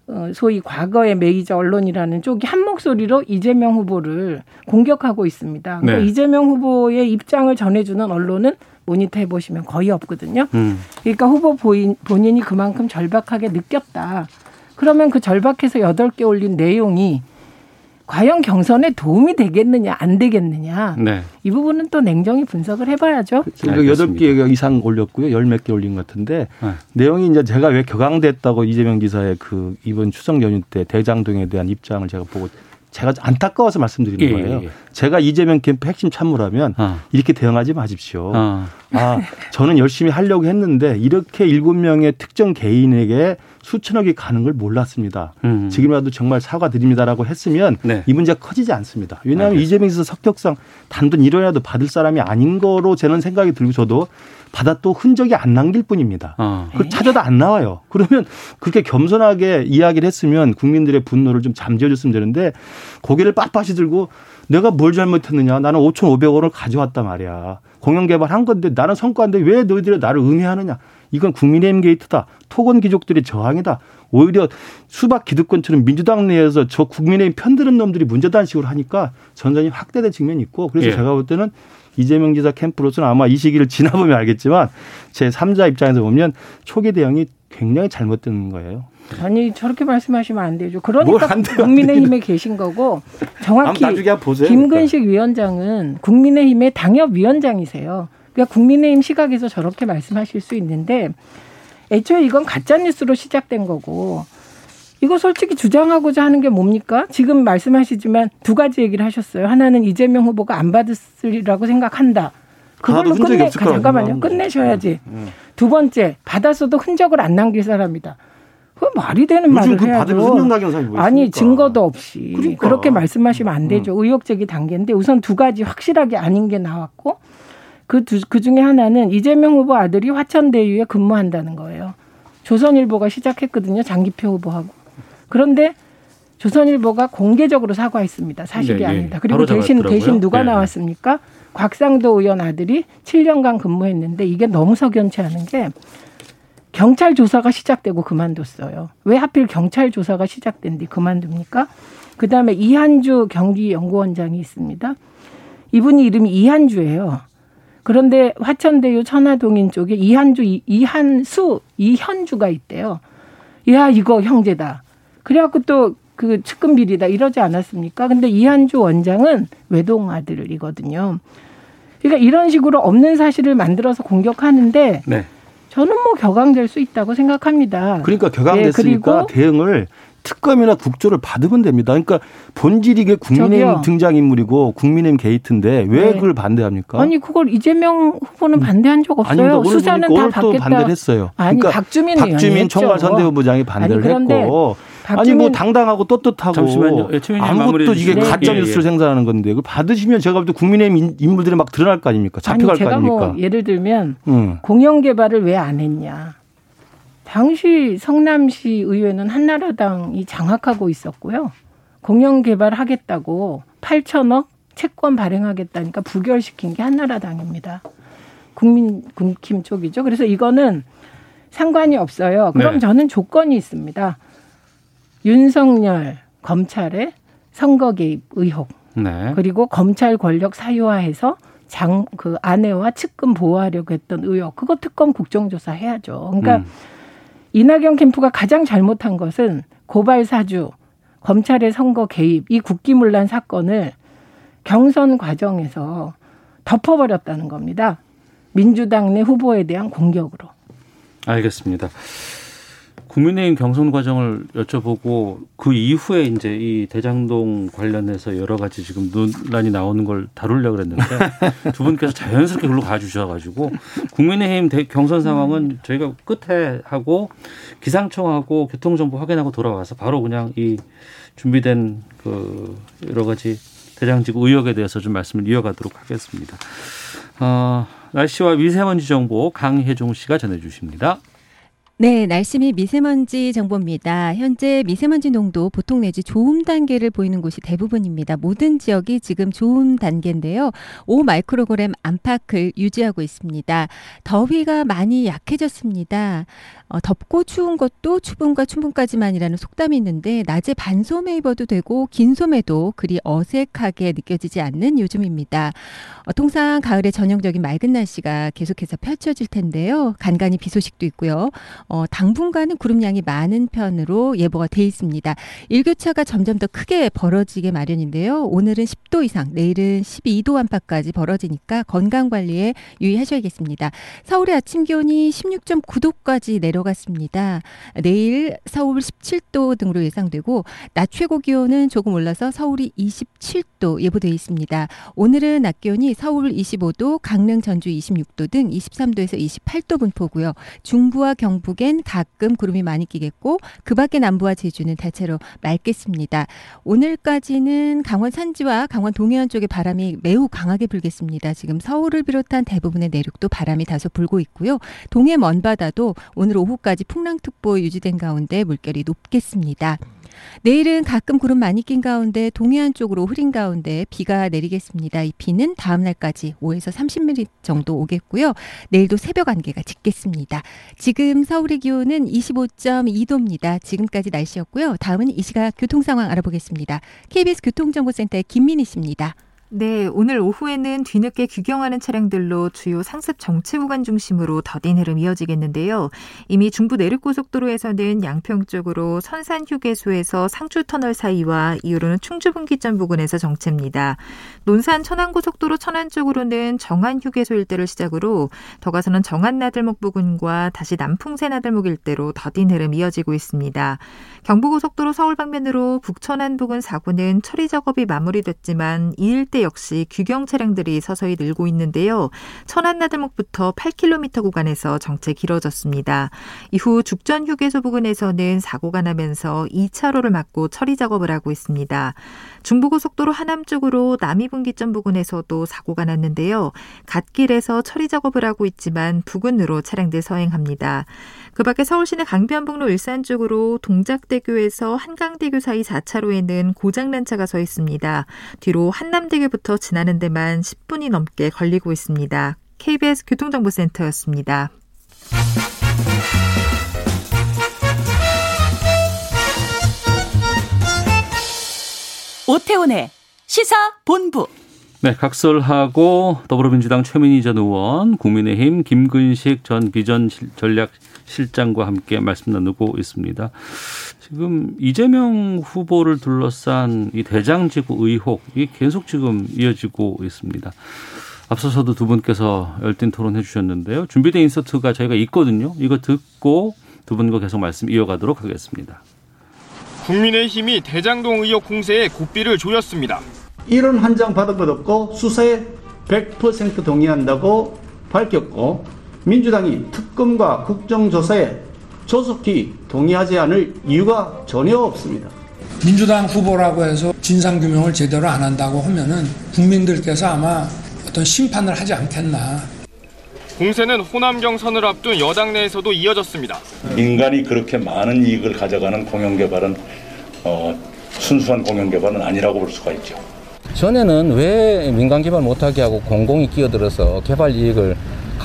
Speaker 5: 어, 소위 과거의 메이저 언론이라는 쪽이 한 목소리로 이재명 후보를 공격하고 있습니다. 그러니까
Speaker 2: 네.
Speaker 5: 이재명 후보의 입장을 전해주는 언론은 모니터해 보시면 거의 없거든요.
Speaker 2: 음.
Speaker 5: 그러니까 후보 본인이 그만큼 절박하게 느꼈다. 그러면 그 절박해서 여덟 개 올린 내용이 과연 경선에 도움이 되겠느냐 안 되겠느냐
Speaker 2: 네.
Speaker 5: 이 부분은 또 냉정히 분석을 해봐야죠.
Speaker 6: 그러니까 여덟
Speaker 2: 알겠습니다.
Speaker 6: 개 이상 올렸고요. 열 몇 개 올린 것 같은데
Speaker 2: 네.
Speaker 6: 내용이 이제 제가 왜 격앙됐다고 이재명 기사의 그 이번 추석 연휴 때 대장동에 대한 입장을 제가 보고 제가 안타까워서 말씀드리는
Speaker 2: 예,
Speaker 6: 거예요.
Speaker 2: 예, 예.
Speaker 6: 제가 이재명 캠프 핵심 참모라면
Speaker 2: 아.
Speaker 6: 이렇게 대응하지 마십시오.
Speaker 2: 아.
Speaker 6: 아, 저는 열심히 하려고 했는데 이렇게 일곱 명의 특정 개인에게 수천억이 가는 걸 몰랐습니다.
Speaker 2: 음.
Speaker 6: 지금이라도 정말 사과드립니다라고 했으면
Speaker 2: 네.
Speaker 6: 이 문제가 커지지 않습니다. 왜냐하면
Speaker 2: 알겠습니다.
Speaker 6: 이재명 지사 성격상 단돈 1원이라도 받을 사람이 아닌 거로 저는 생각이 들고 저도 받았도 흔적이 안 남길 뿐입니다.
Speaker 2: 아.
Speaker 6: 그걸 찾아도 안 나와요. 그러면 그렇게 겸손하게 이야기를 했으면 국민들의 분노를 좀 잠재워줬으면 되는데 고개를 빳빳이 들고 내가 뭘 잘못했느냐. 나는 5,500원을 가져왔단 말이야. 공영 개발한 건데 나는 성과인데 왜 너희들이 나를 응해하느냐. 이건 국민의힘 게이트다. 토건 귀족들의 저항이다. 오히려 수박 기득권처럼 민주당 내에서 저 국민의힘 편드는 놈들이 문제다는 식으로 하니까 전선이 확대된 측면이 있고 그래서
Speaker 2: 예.
Speaker 6: 제가 볼 때는 이재명 지사 캠프로서는 아마 이 시기를 지나보면 알겠지만 제 3자 입장에서 보면 초기 대응이 굉장히 잘못된 거예요.
Speaker 5: 아니 저렇게 말씀하시면 안 되죠. 그러니까
Speaker 6: 돼요,
Speaker 5: 국민의힘에 계신 거고 정확히
Speaker 6: 보세요.
Speaker 5: 김근식 위원장은 국민의힘의 당협위원장이세요. 그러니까 국민의힘 시각에서 저렇게 말씀하실 수 있는데 애초에 이건 가짜 뉴스로 시작된 거고 이거 솔직히 주장하고자 하는 게 뭡니까? 지금 말씀하시지만 두 가지 얘기를 하셨어요. 하나는 이재명 후보가 안 받았으리라고 생각한다. 그걸로 끝내 잠깐만요. 끝내셔야지.
Speaker 6: 음.
Speaker 5: 두 번째 받았어도 흔적을 안 남길 사람이다. 그 말이 되는 말을
Speaker 6: 그
Speaker 5: 해야죠.
Speaker 6: 뭐
Speaker 5: 아니? 증거도 없이
Speaker 6: 그러니까.
Speaker 5: 그렇게 말씀하시면 안 되죠. 의혹 제기 단계인데 우선 두 가지 확실하게 아닌 게 나왔고 그, 두, 그 중에 하나는 이재명 후보 아들이 화천대유에 근무한다는 거예요. 조선일보가 시작했거든요. 장기표 후보하고. 그런데 조선일보가 공개적으로 사과했습니다. 사실이
Speaker 2: 네, 네.
Speaker 5: 아닙니다. 그리고
Speaker 2: 바로
Speaker 5: 대신
Speaker 2: 잡았더라고요.
Speaker 5: 대신 누가
Speaker 2: 네.
Speaker 5: 나왔습니까? 곽상도 의원 아들이 7년간 근무했는데 이게 너무 석연치 않은 게 경찰 조사가 시작되고 그만뒀어요. 왜 하필 경찰 조사가 시작된 뒤 그만둡니까? 그 다음에 이한주 경기연구원장이 있습니다. 이분이 이름이 이한주예요. 그런데 화천대유 천화동인 쪽에 이한주, 이- 이한수, 이현주가 있대요. 야, 이거 형제다. 그래갖고 또 그 측근 비리다 이러지 않았습니까? 근데 이한주 원장은 외동 아들이거든요. 그러니까 이런 식으로 없는 사실을 만들어서 공격하는데
Speaker 2: 네.
Speaker 5: 저는 뭐 격앙될 수 있다고 생각합니다.
Speaker 6: 그러니까
Speaker 5: 예,
Speaker 6: 격앙됐으니까
Speaker 5: 그리고
Speaker 6: 대응을 특검이나 국조를 받으면 됩니다. 그러니까 본질이 이게 국민의힘. 등장인물이고 국민의힘 게이트인데 왜
Speaker 5: 네.
Speaker 6: 그걸 반대합니까?
Speaker 5: 아니 그걸 이재명 후보는 반대한 적 없어요.
Speaker 6: 아닙니다.
Speaker 5: 수사는 다 받겠다.
Speaker 6: 반대를 했어요.
Speaker 5: 아니
Speaker 6: 그러니까
Speaker 5: 박주민
Speaker 6: 박주민 총괄. 선대본부장이 반대를
Speaker 5: 아니,
Speaker 6: 했고 아니
Speaker 5: 박주민
Speaker 6: 뭐 당당하고 떳떳하고
Speaker 2: 잠시만요. 예,
Speaker 6: 아무것도 이게. 가짜
Speaker 2: 예, 예.
Speaker 6: 뉴스를 생산하는 건데 그걸 받으시면 제가 볼 때 국민의힘 인- 인물들이 막 드러날 거 아닙니까?
Speaker 5: 아니
Speaker 6: 잡혀갈 거
Speaker 5: 제가
Speaker 6: 아닙니까?
Speaker 5: 뭐 예를 들면
Speaker 6: 응.
Speaker 5: 공영 개발을 왜 안 했냐. 당시 성남시 의회는 한나라당이 장악하고 있었고요. 공영 개발하겠다고 8천억 채권 발행하겠다니까 부결시킨 게 한나라당입니다. 국민 국힘 쪽이죠. 그래서 이거는 상관이 없어요. 그럼
Speaker 2: 네.
Speaker 5: 저는 조건이 있습니다. 윤석열 검찰의 선거 개입 의혹
Speaker 2: 네.
Speaker 5: 그리고 검찰 권력 사유화해서 장 그 아내와 측근 보호하려고 했던 의혹 그거 특검 국정조사 해야죠. 그러니까
Speaker 2: 음.
Speaker 5: 이낙연 캠프가 가장 잘못한 것은 고발 사주, 검찰의 선거 개입, 이 국기문란 사건을 경선 과정에서 덮어버렸다는 겁니다. 민주당 내 후보에 대한 공격으로.
Speaker 2: 알겠습니다. 국민의힘 경선 과정을 여쭤보고 그 이후에 이제 이 대장동 관련해서 여러 가지 지금 논란이 나오는 걸 다루려고 그랬는데 <laughs> 두 분께서 자연스럽게 글로 가주셔가지고 국민의힘 대- 경선 상황은 저희가 끝에 하고 기상청하고 교통정보 확인하고 돌아와서 바로 그냥 이 준비된 그 여러 가지 대장지구 의혹에 대해서 좀 말씀을 이어가도록 하겠습니다. 어, 날씨와 미세먼지 정보 강혜종 씨가 전해주십니다.
Speaker 7: 네, 날씨 및 미세먼지 정보입니다. 현재 미세먼지 농도 보통 내지 좋음 단계를 보이는 곳이 대부분입니다. 모든 지역이 지금 좋음 단계인데요. 5 마이크로그램 안팎을 유지하고 있습니다. 더위가 많이 약해졌습니다. 어, 덥고 추운 것도 추분과 춘분까지만이라는 속담이 있는데 낮에 반소매 입어도 되고 긴 소매도 그리 어색하게 느껴지지 않는 요즘입니다. 어, 통상 가을의 전형적인 맑은 날씨가 계속해서 펼쳐질 텐데요. 간간히 비 소식도 있고요. 어, 당분간은 구름량이 많은 편으로 예보가 돼 있습니다. 일교차가 점점 더 크게 벌어지게 마련인데요. 오늘은 10도 이상, 내일은 12도 안팎까지 벌어지니까 건강 관리에 유의하셔야겠습니다. 서울의 아침 기온이 16.9도까지 내려갔습니다. 내일 서울 17도 등으로 예상되고 낮 최고 기온은 조금 올라서 서울이 27도 예보되어 있습니다. 오늘은 낮 기온이 서울 25도, 강릉, 전주 26도 등 23도에서 28도 분포고요. 중부와 경북 엔 가끔 구름이 많이 끼겠고 그 밖에 남부와 제주는 대체로 맑겠습니다. 오늘까지는 강원 산지와 강원 동해안 쪽에 바람이 매우 강하게 불겠습니다. 지금 서울을 비롯한 대부분의 내륙도 바람이 다소 불고 있고요. 동해 먼바다도 오늘 오후까지 풍랑특보 유지된 가운데 물결이 높겠습니다. 내일은 가끔 구름 많이 낀 가운데 동해안 쪽으로 흐린 가운데 비가 내리겠습니다. 이 비는 다음 날까지 5에서 30mm 정도 오겠고요. 내일도 새벽 안개가 짙겠습니다. 지금 서울의 기온은 25.2도입니다. 지금까지 날씨였고요. 다음은 이 시각 교통 상황 알아보겠습니다. KBS 교통정보센터의 김민희 씨입니다.
Speaker 8: 네, 오늘 오후에는 뒤늦게 규경하는 차량들로 주요 상습 정체 구간 중심으로 더딘 흐름 이어지겠는데요. 이미 중부 내륙고속도로에서는 양평 쪽으로 선산 휴게소에서 상주 터널 사이와 이후로는 충주 분기점 부근에서 정체입니다. 논산 천안고속도로 천안 쪽으로는 정안 휴게소 일대를 시작으로 더 가서는 정안 나들목 부근과 다시 남풍새 나들목 일대로 더딘 흐름 이어지고 있습니다. 경부고속도로 서울 방면으로 북천안 부근 사고는 처리 작업이 마무리됐지만 이 일대 역시 규경 차량들이 서서히 늘고 있는데요. 천안나들목부터 8km 구간에서 정체 길어졌습니다. 이후 죽전 휴게소 부근에서는 사고가 나면서 2차로를 막고 처리 작업을 하고 있습니다. 중부고속도로 하남 쪽으로 남이분기점 부근에서도 사고가 났는데요. 갓길에서 처리 작업을 하고 있지만 부근으로 차량들 서행합니다. 그 밖에 서울시내 강변북로 일산 쪽으로 동작대교에서 한강대교 사이 4차로에는 고장난 차가 서 있습니다. 뒤로 한남대교부터 지나는 데만 10분이 넘게 걸리고 있습니다. KBS 교통정보센터였습니다.
Speaker 9: 오태훈의 시사 본부.
Speaker 2: 네, 각설하고 더불어민주당 최민희 전 의원, 국민의힘 김근식 전 비전 전략 실장과 함께 말씀 나누고 있습니다. 지금 이재명 후보를 둘러싼 이 대장지구 의혹이 계속 지금 이어지고 있습니다. 앞서서도 두 분께서 열띤 토론해 주셨는데요. 준비된 인서트가 저희가 있거든요. 이거 듣고 두 분과 계속 말씀 이어가도록 하겠습니다.
Speaker 10: 국민의힘이 대장동 의혹 공세에 고삐를 조였습니다.
Speaker 11: 이런 한 장 받은 것 없고 수사에 100% 동의한다고 밝혔고 민주당이 특검과 국정조사에 조속히 동의하지 않을 이유가 전혀 없습니다.
Speaker 12: 민주당 후보라고 해서 진상규명을 제대로 안 한다고 하면은 국민들께서 아마 어떤 심판을 하지 않겠나.
Speaker 10: 공세는 호남 경선을 앞둔 여당 내에서도 이어졌습니다.
Speaker 13: 민간이 그렇게 많은 이익을 가져가는 공영개발은 어, 순수한 공영개발은 아니라고 볼 수가 있죠.
Speaker 14: 전에는 왜 민간 개발 못하게 하고 공공이 끼어들어서 개발 이익을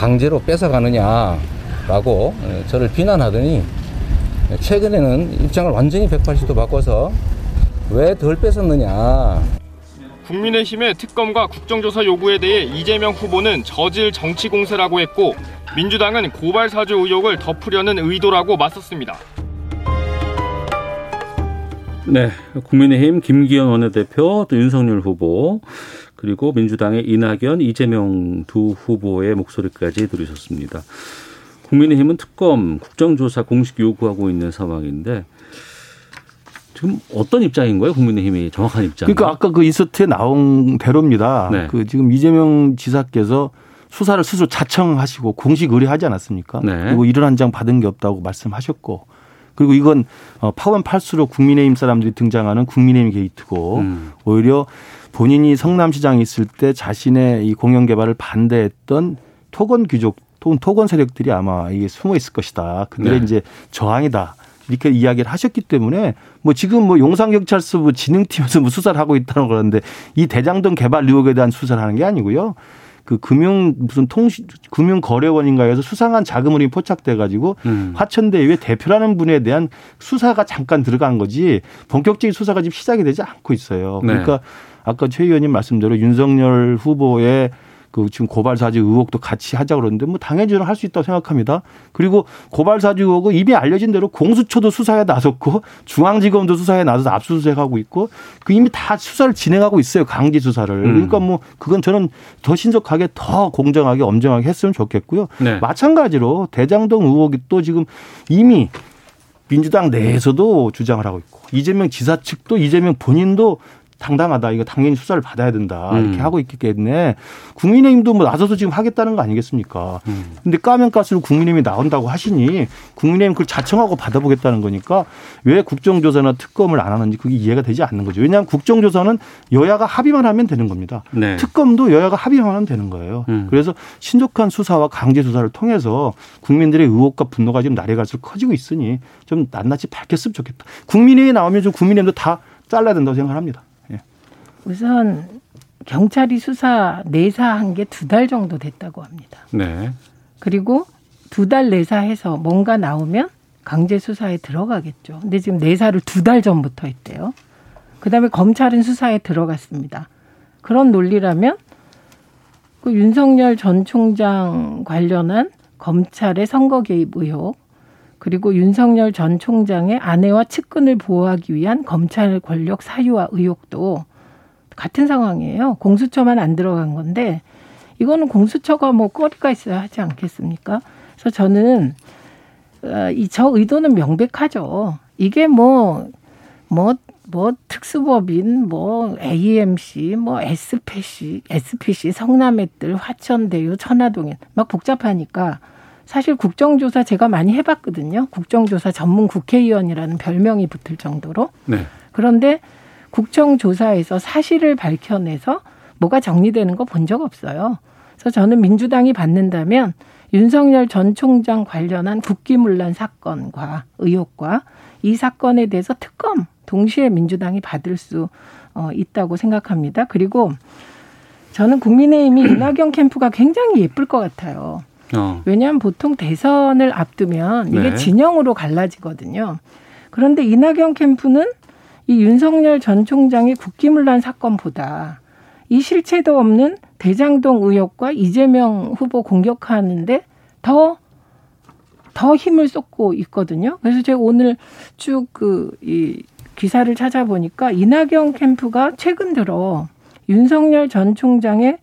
Speaker 14: 강제로 뺏어가느냐라고 저를 비난하더니 최근에는 입장을 완전히 180도 바꿔서 왜 덜 뺏었느냐.
Speaker 10: 국민의힘의 특검과 국정조사 요구에 대해 이재명 후보는 저질 정치 공세라고 했고 민주당은 고발 사주 의혹을 덮으려는 의도라고 맞섰습니다.
Speaker 2: 네, 국민의힘 김기현 원내대표 또 윤석열 후보 그리고 민주당의 이낙연, 이재명 두 후보의 목소리까지 들으셨습니다. 국민의힘은 특검, 국정조사 공식 요구하고 있는 상황인데 지금 어떤 입장인 거예요? 국민의힘이 정확한 입장.
Speaker 6: 그러니까 아까 그 이서트에 나온 대로입니다.
Speaker 2: 네.
Speaker 6: 그 지금 이재명 지사께서 수사를 스스로 자청하시고 공식 의뢰하지 않았습니까?
Speaker 2: 네.
Speaker 6: 그리고 일을 한장 받은 게 없다고 말씀하셨고 그리고 이건 어, 파원 팔수록 국민의힘 사람들이 등장하는 국민의힘 게이트고
Speaker 2: 음.
Speaker 6: 오히려 본인이 성남시장에 있을 때 자신의 이 공영 개발을 반대했던 토건 귀족 또는 토건 세력들이 아마 이게 숨어 있을 것이다. 그들의
Speaker 2: 네.
Speaker 6: 이제 저항이다. 이렇게 이야기를 하셨기 때문에 뭐 지금 뭐 용산경찰서부 진흥팀에서 뭐 수사를 하고 있다는 그러는데 이 대장동 개발 의혹에 대한 수사를 하는 게 아니고요. 그 금융 무슨 통신 금융 거래원인가에서 수상한 자금으로 포착돼 가지고
Speaker 2: 음.
Speaker 6: 화천대유의 대표라는 분에 대한 수사가 잠깐 들어간 거지 본격적인 수사가 지금 시작이 되지 않고 있어요.
Speaker 2: 네.
Speaker 6: 그러니까 아까 최 의원님 말씀대로 윤석열 후보의 그 지금 고발 사주 의혹도 같이 하자 그러는데 뭐 당연히 저는 할수 있다고 생각합니다. 그리고 고발 사주 의혹은 이미 알려진 대로 공수처도 수사에 나섰고 중앙지검도 수사에 나서서 압수수색하고 있고 그 이미 다 수사를 진행하고 있어요. 강제 수사를.
Speaker 2: 음.
Speaker 6: 그러니까 뭐 그건 저는 더 신속하게 더 공정하게 엄정하게 했으면 좋겠고요.
Speaker 2: 네.
Speaker 6: 마찬가지로 대장동 의혹이 또 지금 이미 민주당 내에서도 주장을 하고 있고 이재명 지사 측도 이재명 본인도 당당하다. 이거 당연히 수사를 받아야 된다. 이렇게
Speaker 2: 음.
Speaker 6: 하고 있기 때문에 국민의힘도 뭐 나서서 지금 하겠다는 거 아니겠습니까?
Speaker 2: 음.
Speaker 6: 근데 까면 가스로 국민의힘이 나온다고 하시니 국민의힘 그걸 자청하고 받아보겠다는 거니까 왜 국정조사나 특검을 안 하는지 그게 이해가 되지 않는 거죠. 왜냐하면 국정조사는 여야가 합의만 하면 되는 겁니다.
Speaker 2: 네.
Speaker 6: 특검도 여야가 합의만 하면 되는 거예요.
Speaker 2: 음.
Speaker 6: 그래서 신속한 수사와 강제 수사를 통해서 국민들의 의혹과 분노가 지금 날이 갈수록 커지고 있으니 좀 낱낱이 밝혔으면 좋겠다. 국민의힘이 나오면 좀 국민의힘도 다 잘라야 된다고 생각합니다. 예.
Speaker 5: 우선 경찰이 수사 내사한 게 두 달 정도 됐다고 합니다.
Speaker 2: 네.
Speaker 5: 그리고 두 달 내사해서 뭔가 나오면 강제 수사에 들어가겠죠. 근데 지금 내사를 두 달 전부터 했대요. 그다음에 검찰은 수사에 들어갔습니다. 그런 논리라면 그 윤석열 전 총장 관련한 검찰의 선거 개입 의혹 그리고 윤석열 전 총장의 아내와 측근을 보호하기 위한 검찰 권력 사유화 의혹도 같은 상황이에요. 공수처만 안 들어간 건데 이거는 공수처가 뭐 꼬리가 있어야 하지 않겠습니까? 그래서 저는 어, 이저 의도는 명백하죠. 이게 뭐 뭐, 뭐, 특수법인, 뭐, AMC, 뭐, SPC, SPC, 성남의들, 화천대유, 천화동인, 막 복잡하니까 사실 국정조사 제가 많이 해봤거든요. 국정조사 전문 국회의원이라는 별명이 붙을 정도로.
Speaker 2: 네.
Speaker 5: 그런데 국정 조사에서 사실을 밝혀내서 뭐가 정리되는 거 본 적 없어요. 그래서 저는 민주당이 받는다면 윤석열 전 총장 관련한 국기문란 사건과 의혹과 이 사건에 대해서 특검 동시에 민주당이 받을 수 어, 있다고 생각합니다. 그리고 저는 국민의힘이 <clears throat> 이낙연 캠프가 굉장히 예쁠 것 같아요.
Speaker 2: 어.
Speaker 5: 왜냐하면 보통 대선을 앞두면 이게
Speaker 2: 네.
Speaker 5: 진영으로 갈라지거든요. 그런데 이낙연 캠프는 이 윤석열 전 총장의 국기문란 사건보다 이 실체도 없는 대장동 의혹과 이재명 후보 공격하는데 더, 더 힘을 쏟고 있거든요. 그래서 제가 오늘 쭉 그, 이 기사를 찾아보니까 이낙연 캠프가 최근 들어 윤석열 전 총장의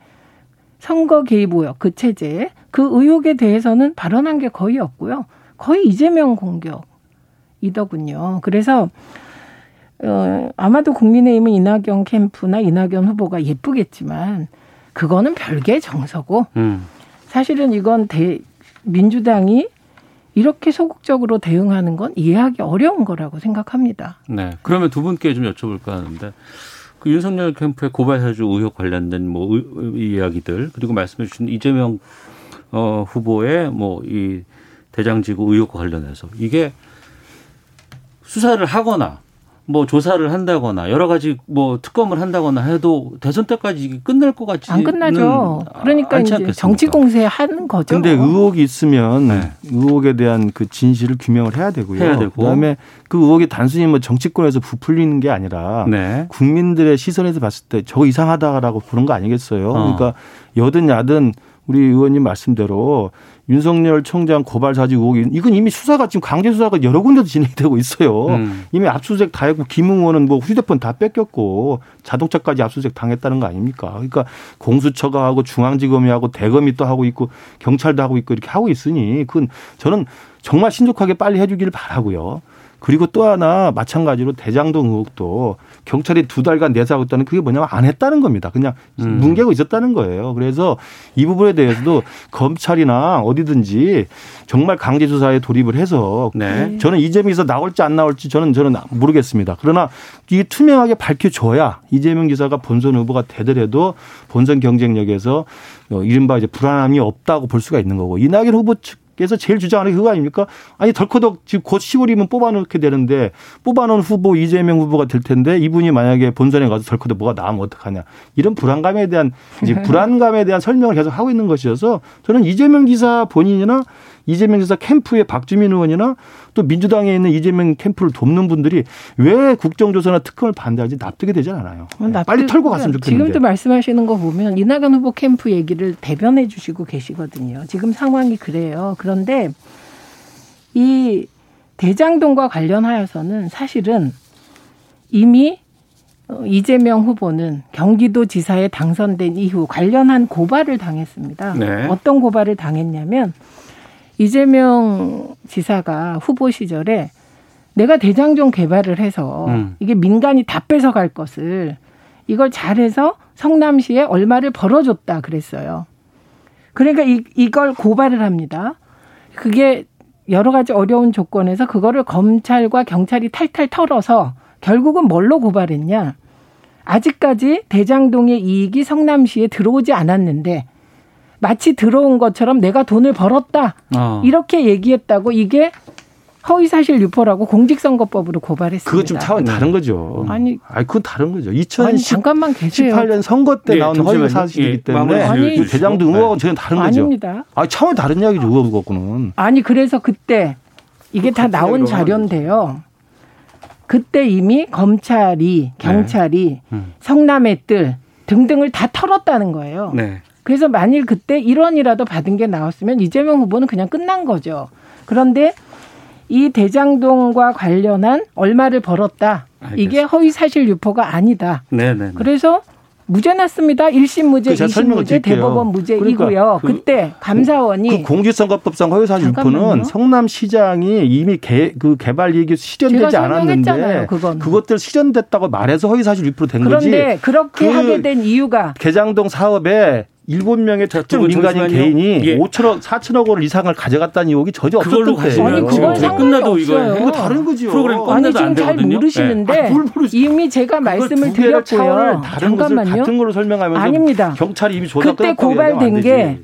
Speaker 5: 선거 개입 의혹, 그 체제, 그 의혹에 대해서는 발언한 게 거의 없고요. 거의 이재명 공격이더군요. 그래서 어, 아마도 국민의힘은 이낙연 캠프나 이낙연 후보가 예쁘겠지만 그거는 별개의 정서고
Speaker 2: 음.
Speaker 5: 사실은 이건 대, 민주당이 이렇게 소극적으로 대응하는 건 이해하기 어려운 거라고 생각합니다.
Speaker 2: 네. 그러면 두 분께 좀 여쭤볼까 하는데 그 윤석열 캠프의 고발 사주 의혹 관련된 뭐 이야기들 그리고 말씀해 주신 이재명 어, 후보의 뭐 이 대장지구 의혹과 관련해서 이게 수사를 하거나 뭐 조사를 한다거나 여러 가지 뭐 특검을 한다거나 해도 대선 때까지 이게 끝날 것 같지
Speaker 5: 안 끝나죠. 그러니까 이제
Speaker 2: 않겠습니까?
Speaker 5: 정치 공세 하는 거죠.
Speaker 6: 근데 의혹이 있으면 의혹에 대한 그 진실을 규명을 해야 되고요.
Speaker 2: 네. 해야 되고.
Speaker 6: 그다음에 그 의혹이 단순히 뭐 정치권에서 부풀리는 게 아니라
Speaker 2: 네.
Speaker 6: 국민들의 시선에서 봤을 때 저거 이상하다라고 보는 거 아니겠어요.
Speaker 2: 어.
Speaker 6: 그러니까 여든 야든 우리 의원님 말씀대로 윤석열 총장 고발 사지 의혹이 이건 이미 수사가 지금 강제 수사가 여러 군데도 진행되고 있어요.
Speaker 2: 음.
Speaker 6: 이미 압수수색 다 했고 김웅 의원은 뭐 휴대폰 다 뺏겼고 자동차까지 압수수색 당했다는 거 아닙니까? 그러니까 공수처가 하고 중앙지검이 하고 대검이 또 하고 있고 경찰도 하고 있고 이렇게 하고 있으니 그건 저는 정말 신속하게 빨리 해주기를 바라고요. 그리고 또 하나 마찬가지로 대장동 의혹도 경찰이 두 달간 내사하고 있다는 그게 뭐냐면 안 했다는 겁니다. 그냥
Speaker 2: 음.
Speaker 6: 뭉개고 있었다는 거예요. 그래서 이 부분에 대해서도 검찰이나 어디든지 정말 강제 수사에 돌입을 해서
Speaker 2: 네.
Speaker 6: 저는 이재명에서 나올지 안 나올지 저는 저는 모르겠습니다. 그러나 이게 투명하게 밝혀줘야 이재명 기사가 본선 후보가 되더라도 본선 경쟁력에서 어, 이른바 이제 불안함이 없다고 볼 수가 있는 거고 이낙연 후보 측 에서 제일 주장하는 게 그거 아닙니까? 아니 덜커덕 지금 곧 10월이면 뽑아놓게 되는데 뽑아놓은 후보 이재명 후보가 될 텐데 이분이 만약에 본선에 가서 덜커덕 뭐가 나오면 어떡하냐 이런 불안감에 대한 이제 <laughs> 불안감에 대한 설명을 계속 하고 있는 것이어서 저는 이재명 기사 본인이나 이재명 지사 캠프의 박주민 의원이나 또 민주당에 있는 이재명 캠프를 돕는 분들이 왜 국정조사나 특검을 반대하지 납득이 되지 않아요. 네,
Speaker 5: 납득-
Speaker 6: 빨리 털고 갔으면 좋겠는데.
Speaker 5: 지금도 말씀하시는 거 보면 이낙연 후보 캠프 얘기를 대변해 주시고 계시거든요. 지금 상황이 그래요. 그런데 이 대장동과 관련하여서는 사실은 이미 어, 이재명 후보는 경기도 지사에 당선된 이후 관련한 고발을 당했습니다.
Speaker 15: 네.
Speaker 5: 어떤 고발을 당했냐면 이재명 지사가 후보 시절에 내가 대장동 개발을 해서
Speaker 15: 음.
Speaker 5: 이게 민간이 다 뺏어갈 것을 이걸 잘해서 성남시에 얼마를 벌어줬다 그랬어요. 그러니까 이, 이걸 고발을 합니다. 그게 여러 가지 어려운 조건에서 그거를 검찰과 경찰이 탈탈 털어서 결국은 뭘로 고발했냐. 아직까지 대장동의 이익이 성남시에 들어오지 않았는데 마치 들어온 것처럼 내가 돈을 벌었다.
Speaker 6: 어.
Speaker 5: 이렇게 얘기했다고 이게 허위사실 유포라고 공직선거법으로 고발했습니다.
Speaker 6: 그거 좀 차원이 다른 거죠.
Speaker 5: 아니,
Speaker 6: 아니 그건 다른 거죠.
Speaker 5: 아니
Speaker 6: 2018년
Speaker 5: 잠깐만 계세요.
Speaker 6: 선거 때
Speaker 2: 예,
Speaker 6: 나온
Speaker 2: 잠시만요.
Speaker 6: 허위 사실이기
Speaker 2: 예,
Speaker 6: 때문에
Speaker 2: 지어주시고.
Speaker 6: 대장도 의혹하고 전혀 다른 거죠.
Speaker 5: 아닙니다.
Speaker 6: 아 차원이 다른 이야기죠. 의혹 갖고는.
Speaker 5: 아니 그래서 그때 이게 다 나온 자료인데요. 그때 이미 검찰이 경찰이 성남의 뜰 등등을 다 털었다는 거예요.
Speaker 2: 네.
Speaker 5: 그래서 만일 그때 1원이라도 받은 게 나왔으면 이재명 후보는 그냥 끝난 거죠. 그런데 이 대장동과 관련한 얼마를 벌었다. 이게 허위 사실 유포가 아니다.
Speaker 2: 네, 네.
Speaker 5: 그래서 무죄 났습니다. 1심 무죄,
Speaker 6: 그 제가
Speaker 5: 2심
Speaker 6: 설명을
Speaker 5: 무죄,
Speaker 6: 드릴게요.
Speaker 5: 대법원 무죄이고요.
Speaker 6: 그러니까 그-
Speaker 5: 그, 때 감사원이
Speaker 6: 그 공직선거법상 허위사실. 유포는 성남시장이 이미 개, 그 개발 이익이 실현되지 않았는데
Speaker 5: 그건.
Speaker 6: 그것들 실현됐다고 말해서 허위사실 유포로 된 거지.
Speaker 5: 그런데 그렇게
Speaker 6: 그
Speaker 5: 하게 된 이유가
Speaker 6: 개장동 사업에 일곱 명의 특정
Speaker 2: 분
Speaker 6: 민간인. 개인이
Speaker 2: 예.
Speaker 6: 5천억, 4천억 원 이상을 가져갔다는 의혹이 전혀 없었던 때예요.
Speaker 5: 아니 그건
Speaker 2: 지금
Speaker 5: 상관이
Speaker 2: 끝나도 이거-
Speaker 5: 없어요.
Speaker 6: 이거 다른 거죠.
Speaker 2: 프로그램 끝나도
Speaker 5: 아니
Speaker 2: 안
Speaker 5: 지금 잘
Speaker 2: 되거든요.
Speaker 5: 모르시는데
Speaker 6: 네. 아,
Speaker 5: 이미 제가 말씀을 드렸고요. 잠깐만요.
Speaker 6: 같은 걸로 설명하면서
Speaker 5: 아닙니다.
Speaker 6: 경찰이 이미 조사
Speaker 5: 그때 고발된. 게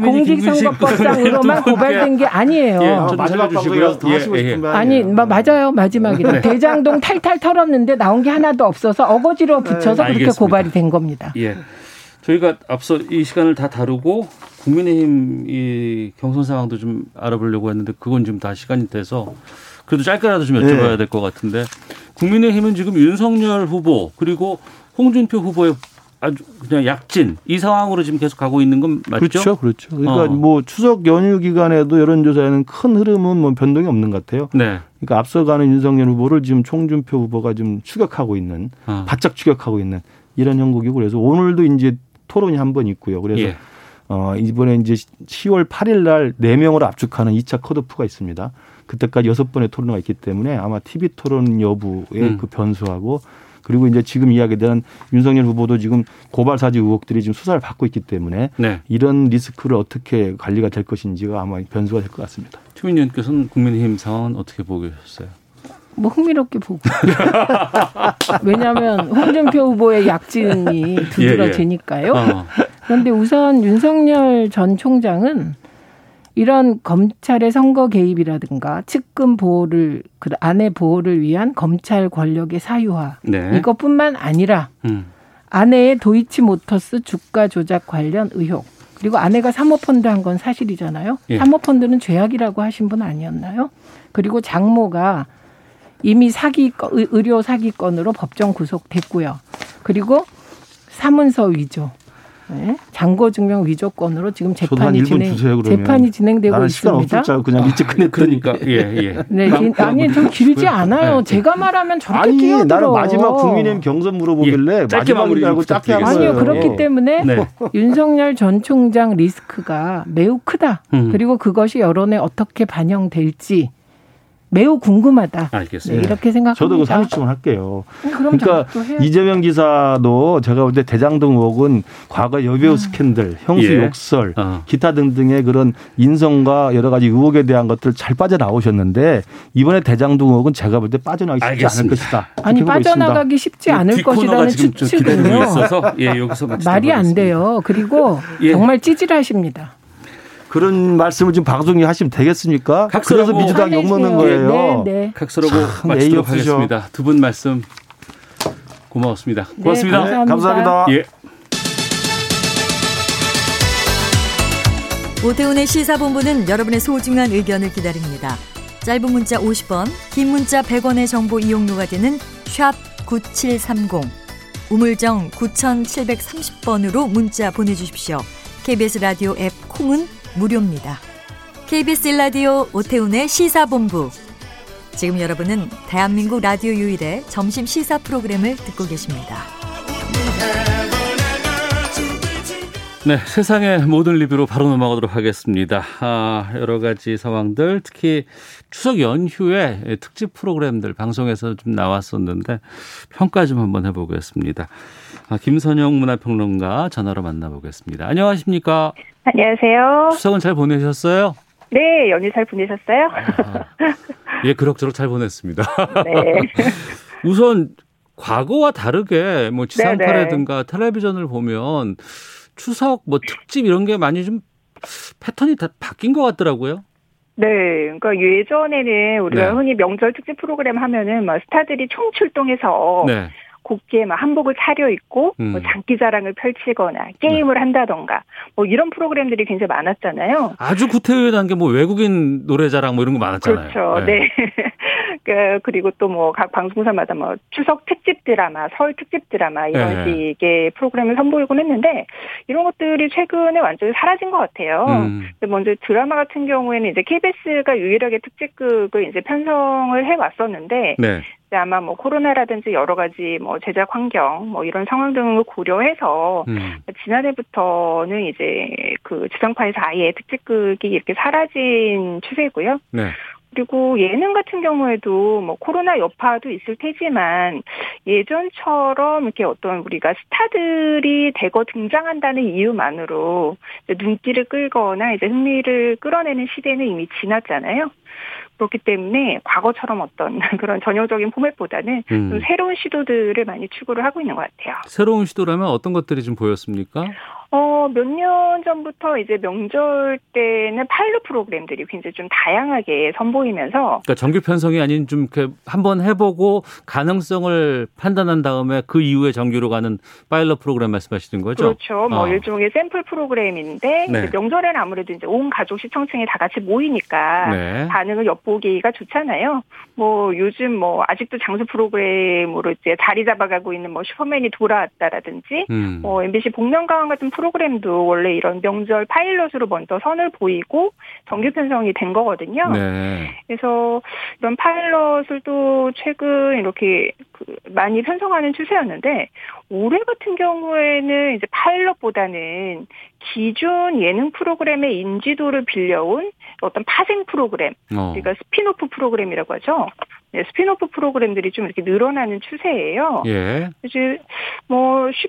Speaker 5: 공직선거법상으로만 <laughs> 고발된 게 아니에요.
Speaker 2: 예,
Speaker 6: 어,
Speaker 2: 좀
Speaker 6: 마지막 하시고
Speaker 2: 예, 예.
Speaker 5: 아니. 마- 맞아요. 마지막이라. 대장동 탈탈 털었는데 나온 게 하나도 없어서 어거지로 붙여서 그렇게
Speaker 2: 알겠습니다.
Speaker 5: 고발이 된 겁니다.
Speaker 2: 예. 저희가 앞서 이 시간을 다 다루고 국민의힘 이 경선 상황도 좀 알아보려고 했는데 그건 지금 다 시간이 돼서 그래도 짧게라도 좀 여쭤봐야
Speaker 6: 네.
Speaker 2: 될것 같은데 국민의힘은 지금 윤석열 후보 그리고 홍준표 후보의 아주 그냥 약진 이 상황으로 지금 계속 가고 있는 건 맞죠?
Speaker 6: 그렇죠, 그렇죠. 그러니까
Speaker 2: 어.
Speaker 6: 뭐 추석 연휴 기간에도 여론조사에는 큰 흐름은 뭐 변동이 없는 것 같아요.
Speaker 2: 네.
Speaker 6: 그러니까 앞서가는 윤석열 후보를 지금 총준표 후보가 지금 추격하고 있는,
Speaker 2: 어.
Speaker 6: 바짝 추격하고 있는 이런 형국이고 그래서 오늘도 이제 토론이 한 번 있고요. 그래서
Speaker 2: 예.
Speaker 6: 어, 이번에 이제 10월 8일 날 4명으로 압축하는 2차 컷오프가 있습니다. 그때까지 여섯 번의 토론회가 있기 때문에 아마 TV 토론 여부의
Speaker 2: 음.
Speaker 6: 그 변수하고 그리고 이제 지금 이야기된 윤석열 후보도 지금 고발 사지 의혹들이 지금 수사를 받고 있기 때문에
Speaker 2: 네.
Speaker 6: 이런 리스크를 어떻게 관리가 될 것인지가 아마 변수가 될 것 같습니다.
Speaker 2: 최민희 의원께서는 국민의힘 상황은 어떻게 보고 계셨어요?
Speaker 5: 뭐 흥미롭게 보고. <laughs> 왜냐하면 홍준표 후보의 약진이 두드러지니까요.
Speaker 2: 어.
Speaker 5: 그런데 우선 윤석열 전 총장은 이런 검찰의 선거 개입이라든가 측근 보호를 그 아내 보호를 위한 검찰 권력의 사유화
Speaker 2: 네.
Speaker 5: 이것뿐만 아니라
Speaker 2: 음.
Speaker 5: 아내의 도이치모터스 주가 조작 관련 의혹 그리고 아내가 사모펀드 한 건 사실이잖아요.
Speaker 2: 예.
Speaker 5: 사모펀드는 죄악이라고 하신 분 아니었나요? 그리고 장모가 이미 사기 의- 의료 사기건으로 법정 구속됐고요. 그리고 사문서 위조, 네. 잔고 증명 위조건으로 지금 재판이
Speaker 6: 1분
Speaker 5: 진행
Speaker 6: 주세요.
Speaker 5: 재판이 진행되고
Speaker 6: 나는 시간
Speaker 5: 있습니다.
Speaker 6: 알고 그냥 일찍 끝냈더니.
Speaker 2: 그러니까 예 예. <laughs>
Speaker 5: 네, 긴- 아니 좀 길지 않아요.
Speaker 2: 네.
Speaker 5: 제가 말하면 저렇게
Speaker 6: 아니
Speaker 5: 끼어들어.
Speaker 6: 나는 마지막 국민의힘 경선 물어보길래
Speaker 2: 예, 짧게
Speaker 6: 마지막인 줄 알고
Speaker 2: 마무리
Speaker 6: 짧게 한
Speaker 5: 아니요,
Speaker 6: 거예요.
Speaker 5: 그렇기 때문에
Speaker 2: 네.
Speaker 5: 윤석열 전 총장 리스크가 매우 크다.
Speaker 2: 음.
Speaker 5: 그리고 그것이 여론에 어떻게 반영될지 매우 궁금하다. 네,
Speaker 2: 알겠습니다.
Speaker 5: 이렇게 생각합니다.
Speaker 6: 저도 그 30분 할게요.
Speaker 5: 음, 그럼
Speaker 6: 그러니까 이재명 기사도 제가 볼 때 대장동 의혹은 과거 여배우 스캔들, 형수
Speaker 2: 예.
Speaker 6: 욕설,
Speaker 2: 어.
Speaker 6: 기타 등등의 그런 인성과 여러 가지 의혹에 대한 것들 잘 빠져나오셨는데 이번에 대장동 의혹은 제가 볼 때 빠져나가기 쉽지 않을
Speaker 2: 알겠습니다.
Speaker 6: 것이다.
Speaker 5: 아니. 빠져나가기 쉽지 않을
Speaker 2: 뒷코너가
Speaker 5: 것이라는 추측은요.
Speaker 2: 있어서 예
Speaker 5: 말이 안. 돼요. 그리고
Speaker 2: 예.
Speaker 5: 정말 찌질하십니다.
Speaker 6: 그런 말씀을 지금 방송에 하시면 되겠습니까?
Speaker 2: 각설하고
Speaker 6: 그래서 민주당 욕먹는 거예요.
Speaker 5: 네, 네.
Speaker 6: 참
Speaker 2: 마치도록. 하겠습니다. 두 분 말씀 고마웠습니다. 고맙습니다.
Speaker 5: 네, 감사합니다.
Speaker 2: 예.
Speaker 15: 오태훈의 시사본부는 여러분의 소중한 의견을 기다립니다. 짧은 문자 50원, 긴 문자 100원의 정보 이용료가 되는 샵 9730, 우물정 9730번으로 문자 보내주십시오. KBS 라디오 앱 콩은 무료입니다. KBS 라디오 오태훈의 시사본부. 지금 여러분은 대한민국 라디오 유일의 점심 시사 프로그램을 듣고 계십니다.
Speaker 2: 네, 세상의 모든 리뷰로 바로 넘어가도록 하겠습니다. 아, 여러 가지 상황들, 특히 추석 연휴에 특집 프로그램들 방송에서 좀 나왔었는데 평가 좀 한번 해보겠습니다. 아, 김선영 문화평론가 전화로 만나보겠습니다. 안녕하십니까?
Speaker 16: 안녕하세요.
Speaker 2: 추석은 잘 보내셨어요?
Speaker 16: 네, 연휴 잘 보내셨어요?
Speaker 2: 예, 그럭저럭 잘 보냈습니다. <laughs>
Speaker 16: 네. <laughs>
Speaker 2: 우선 과거와 다르게 뭐 지상파라든가 텔레비전을 보면 추석 뭐 특집 이런 게 많이 좀 패턴이 다 바뀐 것 같더라고요.
Speaker 16: 네, 그러니까 예전에는 우리가
Speaker 2: 네.
Speaker 16: 흔히 명절 특집 프로그램 하면은 막 스타들이 총출동해서
Speaker 2: 네.
Speaker 16: 곱게 막 한복을 차려입고
Speaker 2: 음.
Speaker 16: 뭐 장기자랑을 펼치거나 게임을 한다던가 뭐 이런 프로그램들이 굉장히 많았잖아요.
Speaker 2: 아주 구태의연한 게뭐 외국인 노래자랑 뭐 이런 거 많았잖아요.
Speaker 16: 그렇죠. 네. 그, <laughs> 그리고 또 뭐 각 방송사마다 뭐 추석 특집 드라마, 설 특집 드라마 이런
Speaker 2: 네.
Speaker 16: 식의 프로그램을 선보이곤 했는데 이런 것들이 최근에 완전히 사라진 것 같아요.
Speaker 2: 음.
Speaker 16: 먼저 드라마 같은 경우에는 이제 KBS가 유일하게 특집극을 이제 편성을 해 왔었는데
Speaker 2: 네.
Speaker 16: 아마 뭐 코로나라든지 여러 가지 뭐 제작 환경 뭐 이런 상황 등을 고려해서
Speaker 2: 음.
Speaker 16: 지난해부터는 이제 그 지상파에서 아예 특집극이 이렇게 사라진 추세고요.
Speaker 2: 네.
Speaker 16: 그리고 예능 같은 경우에도 뭐 코로나 여파도 있을 테지만 예전처럼 이렇게 어떤 우리가 스타들이 대거 등장한다는 이유만으로 눈길을 끌거나 이제 흥미를 끌어내는 시대는 이미 지났잖아요. 그렇기 때문에 과거처럼 어떤 <laughs> 그런 전형적인 포맷보다는
Speaker 2: 음.
Speaker 16: 좀 새로운 시도들을 많이 추구를 하고 있는 것 같아요.
Speaker 2: 새로운 시도라면 어떤 것들이 좀 보였습니까?
Speaker 16: 어, 몇 년 전부터 이제 명절 때는 파일럿 프로그램들이 굉장히 좀 다양하게 선보이면서
Speaker 2: 그러니까 정규 편성이 아닌 좀 이렇게 한번 해보고 가능성을 판단한 다음에 그 이후에 정규로 가는 파일럿 프로그램 말씀하시는 거죠?
Speaker 16: 그렇죠. 뭐
Speaker 2: 어.
Speaker 16: 일종의 샘플 프로그램인데
Speaker 2: 네.
Speaker 16: 명절에는 아무래도 이제 온 가족 시청층이 다 같이 모이니까
Speaker 2: 네.
Speaker 16: 반응을 엿보기가 좋잖아요. 뭐 요즘 뭐 아직도 장수 프로그램으로 이제 자리 잡아가고 있는 뭐 슈퍼맨이 돌아왔다라든지
Speaker 2: 음.
Speaker 16: 뭐 MBC 복면가왕 같은 프로그램도 원래 이런 명절 파일럿으로 먼저 선을 보이고 정규 편성이 된 거거든요.
Speaker 2: 네.
Speaker 16: 그래서 이런 파일럿을 또 최근 이렇게 그 많이 편성하는 추세였는데 올해 같은 경우에는 이제 파일럿보다는 기존 예능 프로그램의 인지도를 빌려온 어떤 파생 프로그램,
Speaker 2: 어.
Speaker 16: 우리가 스피노프 프로그램이라고 하죠. 네, 스피노프 프로그램들이 좀 이렇게 늘어나는 추세예요.
Speaker 2: 예.
Speaker 16: 이제 뭐 슈,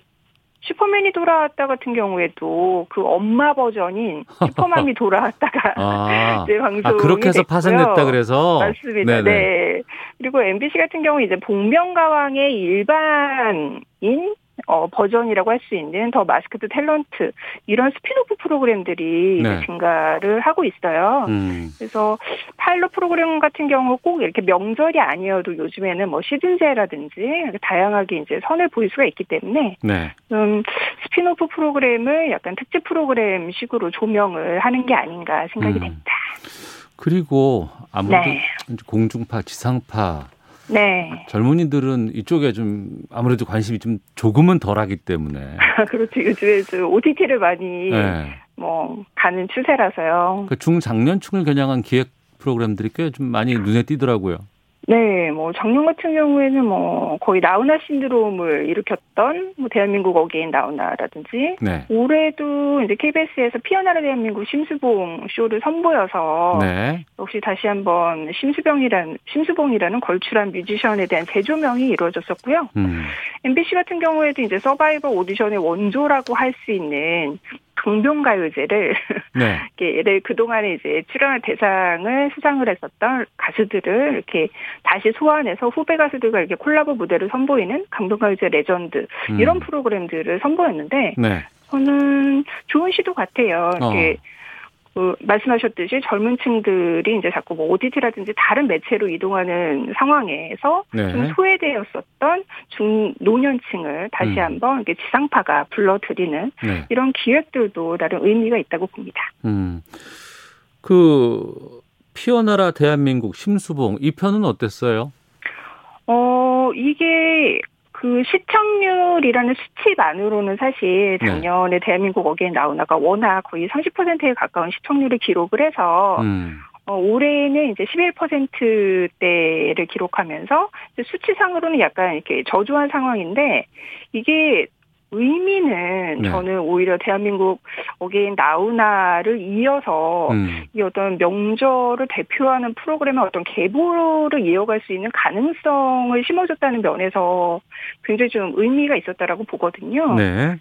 Speaker 16: 슈퍼맨이 돌아왔다 같은 경우에도 그 엄마 버전인 슈퍼맘이 <laughs> 돌아왔다가
Speaker 2: 아.
Speaker 16: 이제 방송이
Speaker 2: 아, 그렇게 해서
Speaker 16: 됐고요.
Speaker 2: 파생됐다 그래서?
Speaker 16: 맞습니다.
Speaker 2: 네네.
Speaker 16: 네. 그리고 MBC 같은 경우 이제 복면가왕의 일반인 어, 버전이라고 할 수 있는 더 마스크드 탤런트 이런 스피노프 프로그램들이
Speaker 2: 네.
Speaker 16: 증가를 하고 있어요.
Speaker 2: 음.
Speaker 16: 그래서 파일럿 프로그램 같은 경우 꼭 이렇게 명절이 아니어도 요즘에는 뭐 시즌제라든지 다양하게 이제 선을 보일 수가 있기 때문에
Speaker 2: 네.
Speaker 16: 음, 스피노프 프로그램을 약간 특집 프로그램 식으로 조명을 하는 게 아닌가 생각이
Speaker 2: 음.
Speaker 16: 됩니다.
Speaker 2: 그리고 아무래도
Speaker 16: 네.
Speaker 2: 공중파, 지상파
Speaker 16: 네.
Speaker 2: 젊은이들은 이쪽에 좀 아무래도 관심이 좀 조금은 덜하기 때문에 <laughs>
Speaker 16: 그렇죠. 요즘에 저 OTT를 많이
Speaker 2: 네.
Speaker 16: 뭐 가는 추세라서요.
Speaker 2: 그 중장년층을 겨냥한 기획 프로그램들이 꽤 좀 많이 눈에 띄더라고요.
Speaker 16: 네, 뭐 작년 같은 경우에는 뭐 거의 나훈아 신드롬을 일으켰던 뭐 대한민국 어게인 나훈아라든지
Speaker 2: 네.
Speaker 16: 올해도 이제 KBS에서 피어나라 대한민국 심수봉 쇼를 선보여서
Speaker 2: 네.
Speaker 16: 역시 다시 한번 심수병이란 심수봉이라는 걸출한 뮤지션에 대한 재조명이 이루어졌었고요.
Speaker 2: 음.
Speaker 16: MBC 같은 경우에도 이제 서바이벌 오디션의 원조라고 할 수 있는 강변가요제를 <laughs>
Speaker 2: 네.
Speaker 16: 이렇게 그동안에 이제 출연할 대상을 수상을 했었던 가수들을 이렇게 다시 소환해서 후배 가수들과 이렇게 콜라보 무대를 선보이는 강변가요제 레전드
Speaker 2: 음.
Speaker 16: 이런 프로그램들을 선보였는데
Speaker 2: 네.
Speaker 16: 저는 좋은 시도 같아요. 이렇게
Speaker 2: 어.
Speaker 16: 그 말씀하셨듯이 젊은 층들이 이제 자꾸 뭐 OTT라든지 다른 매체로 이동하는 상황에서
Speaker 2: 네.
Speaker 16: 좀 소외되었었던 중 노년층을 다시
Speaker 2: 음.
Speaker 16: 한번 이렇게 지상파가 불러들이는
Speaker 2: 네.
Speaker 16: 이런 기획들도 나름 의미가 있다고 봅니다.
Speaker 2: 음. 그 피어나라 대한민국 심수봉 이 편은 어땠어요?
Speaker 16: 어, 이게 그 시청률이라는 수치만으로는 사실
Speaker 2: 네.
Speaker 16: 작년에 대한민국 again 나훈아가 워낙 거의 30%에 가까운 시청률을 기록을 해서
Speaker 2: 음.
Speaker 16: 어, 올해는 이제 11%대를 기록하면서 수치상으로는 약간 이렇게 저조한 상황인데 이게 의미는
Speaker 2: 네.
Speaker 16: 저는 오히려 대한민국 again 나훈아를 이어서
Speaker 2: 음.
Speaker 16: 이 어떤 명절을 대표하는 프로그램의 어떤 계보를 이어갈 수 있는 가능성을 심어줬다는 면에서 굉장히 좀 의미가 있었다라고 보거든요.
Speaker 2: 네.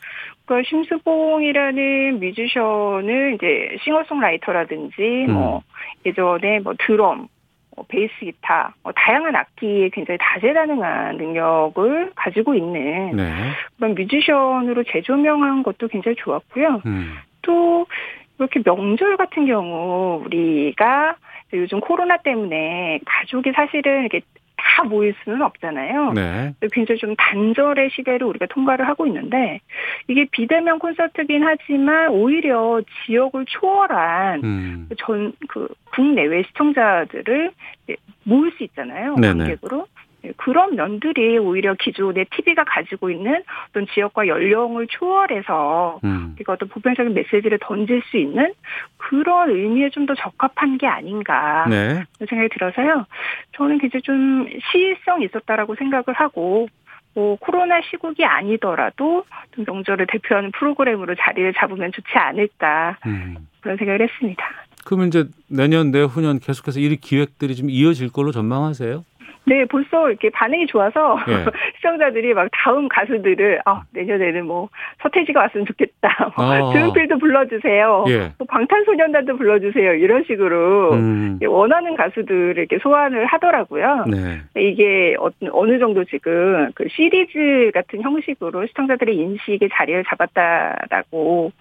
Speaker 16: 그러니까 심수봉이라는 뮤지션을 이제 싱어송라이터라든지
Speaker 2: 음.
Speaker 16: 뭐 예전에 뭐 드럼, 뭐 베이스 기타, 뭐 다양한 악기에 굉장히 다재다능한 능력을 가지고 있는
Speaker 2: 네.
Speaker 16: 그런 뮤지션으로 재조명한 것도 굉장히 좋았고요.
Speaker 2: 음.
Speaker 16: 또 이렇게 명절 같은 경우 우리가 요즘 코로나 때문에 가족이 사실은 이렇게 다 모일 수는 없잖아요.
Speaker 2: 네.
Speaker 16: 굉장히 좀 단절의 시대를 우리가 통과를 하고 있는데 이게 비대면 콘서트긴 하지만 오히려 지역을 초월한
Speaker 2: 음.
Speaker 16: 전그 국내외 시청자들을 모을 수 있잖아요. 관객으로. 네, 그런 면들이 오히려 기존의 TV가 가지고 있는 어떤 지역과 연령을 초월해서
Speaker 2: 음.
Speaker 16: 우리가 어떤 보편적인 메시지를 던질 수 있는 그런 의미에 좀 더 적합한 게 아닌가
Speaker 2: 네.
Speaker 16: 생각이 들어서요. 저는 굉장히 좀 시의성이 있었다라고 생각을 하고 뭐 코로나 시국이 아니더라도 좀 명절을 대표하는 프로그램으로 자리를 잡으면 좋지 않을까
Speaker 2: 음.
Speaker 16: 그런 생각을 했습니다.
Speaker 2: 그러면 이제 내년 내후년 계속해서 이 기획들이 좀 이어질 걸로 전망하세요?
Speaker 16: 네, 벌써 이렇게 반응이 좋아서
Speaker 2: 예. <laughs>
Speaker 16: 시청자들이 막 다음 가수들을 아 내년에는 뭐 서태지가 왔으면 좋겠다,
Speaker 2: 어.
Speaker 16: 조용필도 불러주세요,
Speaker 2: 예.
Speaker 16: 또 방탄소년단도 불러주세요 이런 식으로
Speaker 2: 음.
Speaker 16: 원하는 가수들을 이렇게 소환을 하더라고요.
Speaker 2: 네.
Speaker 16: 이게 어, 어느 정도 지금 그 시리즈 같은 형식으로 시청자들의 인식에 자리를 잡았다라고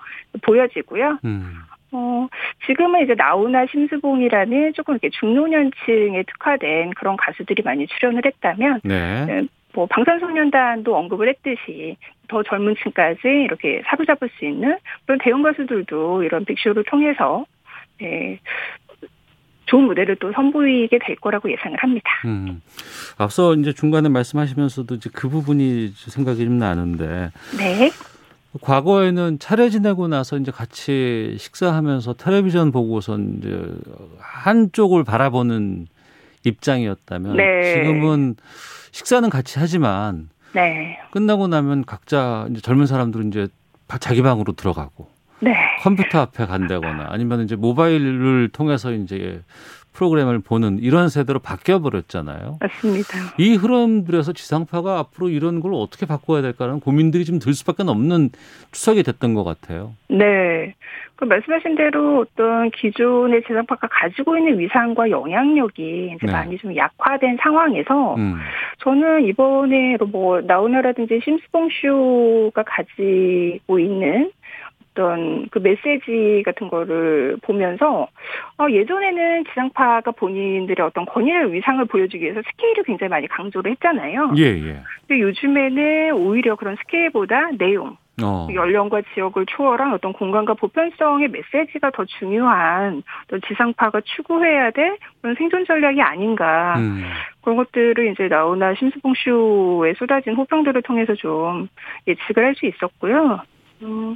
Speaker 16: 보여지고요.
Speaker 2: 음.
Speaker 16: 어, 지금은 이제 나우나 심수봉이라는 조금 이렇게 중노년층에 특화된 그런 가수들이 많이 출연을 했다면,
Speaker 2: 네.
Speaker 16: 네, 뭐 방탄소년단도 언급을 했듯이 더 젊은 층까지 이렇게 사로잡을 수 있는 그런 대형 가수들도 이런 빅쇼를 통해서 네, 좋은 무대를 또 선보이게 될 거라고 예상을 합니다.
Speaker 2: 음. 앞서 이제 중간에 말씀하시면서도 이제 그 부분이 생각이 좀 나는데
Speaker 16: 네.
Speaker 2: 과거에는 차례 지내고 나서 이제 같이 식사하면서 텔레비전 보고선 이제 한쪽을 바라보는 입장이었다면
Speaker 16: 네.
Speaker 2: 지금은 식사는 같이 하지만
Speaker 16: 네.
Speaker 2: 끝나고 나면 각자 이제 젊은 사람들은 이제 바- 자기 방으로 들어가고
Speaker 16: 네.
Speaker 2: 컴퓨터 앞에 간다거나 아니면 이제 모바일을 통해서 이제 프로그램을 보는 이런 세대로 바뀌어 버렸잖아요.
Speaker 16: 맞습니다.
Speaker 2: 이 흐름들에서 지상파가 앞으로 이런 걸 어떻게 바꿔야 될까라는 고민들이 좀 들 수밖에 없는 추석이 됐던 것 같아요.
Speaker 16: 네. 그 말씀하신 대로 어떤 기존의 지상파가 가지고 있는 위상과 영향력이 이제
Speaker 17: 네.
Speaker 16: 많이 좀 약화된 상황에서
Speaker 17: 음.
Speaker 16: 저는 이번에 뭐 나우나라든지 심스봉 쇼가 가지고 있는 어떤 그 메시지 같은 거를 보면서 어, 예전에는 지상파가 본인들의 어떤 권위를 위상을 보여주기 위해서 스케일을 굉장히 많이 강조를 했잖아요.
Speaker 2: 예, 예.
Speaker 16: 근데 요즘에는 오히려 그런 스케일보다 내용,
Speaker 2: 어.
Speaker 16: 연령과 지역을 초월한 어떤 공간과 보편성의 메시지가 더 중요한 어떤 지상파가 추구해야 될 그런 생존 전략이 아닌가.
Speaker 2: 음.
Speaker 16: 그런 것들을 이제 나오나 심수봉 쇼에 쏟아진 호평들을 통해서 좀 예측을 할 수 있었고요. 음,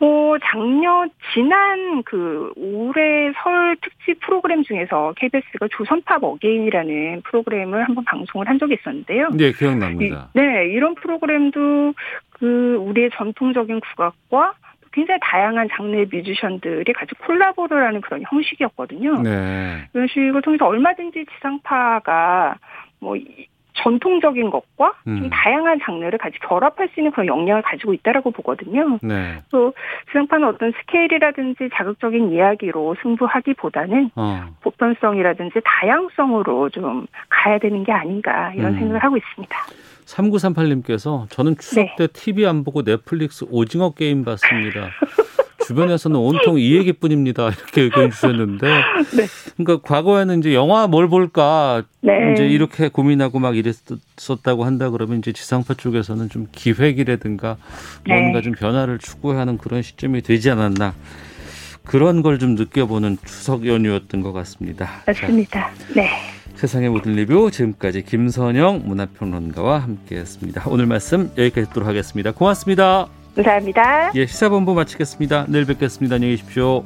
Speaker 16: 뭐 작년 지난 그 올해 설 특집 프로그램 중에서 KBS가 조선팝 어게인이라는 프로그램을 한번 방송을 한 적이 있었는데요.
Speaker 2: 네, 기억납니다.
Speaker 16: 이- 네, 이런 프로그램도 그 우리의 전통적인 국악과 굉장히 다양한 장르의 뮤지션들이 같이 콜라보를 하는 그런 형식이었거든요.
Speaker 2: 네.
Speaker 16: 이런 식을 통해서 얼마든지 지상파가 뭐 이- 전통적인 것과 좀
Speaker 2: 음.
Speaker 16: 다양한 장르를 같이 결합할 수 있는 그런 역량을 가지고 있다라고 보거든요.
Speaker 2: 네.
Speaker 16: 또 지상파는 어떤 스케일이라든지 자극적인 이야기로 승부하기보다는
Speaker 2: 어.
Speaker 16: 보편성이라든지 다양성으로 좀 가야 되는 게 아닌가 이런
Speaker 2: 음.
Speaker 16: 생각을 하고 있습니다.
Speaker 2: 3938님께서 저는 추석
Speaker 16: 네.
Speaker 2: 때 TV 안 보고 넷플릭스 오징어 게임 봤습니다. <laughs> 주변에서는 온통 이 얘기뿐입니다. <laughs> 이렇게 의견 주셨는데, 그러니까 과거에는 이제 영화 뭘 볼까
Speaker 16: 네.
Speaker 2: 이제 이렇게 고민하고 막 이랬었다고 한다 그러면 이제 지상파 쪽에서는 좀 기획이라든가
Speaker 16: 네.
Speaker 2: 뭔가 좀 변화를 추구하는 그런 시점이 되지 않았나 그런 걸 좀 느껴보는 추석 연휴였던 것 같습니다. 자,
Speaker 16: 맞습니다. 네.
Speaker 2: 세상의 모든 리뷰 지금까지 김선영 문화평론가와 함께했습니다. 오늘 말씀 여기까지 듣도록 하겠습니다. 고맙습니다.
Speaker 16: 감사합니다.
Speaker 2: 예, 시사본부 마치겠습니다. 내일 뵙겠습니다. 안녕히 계십시오.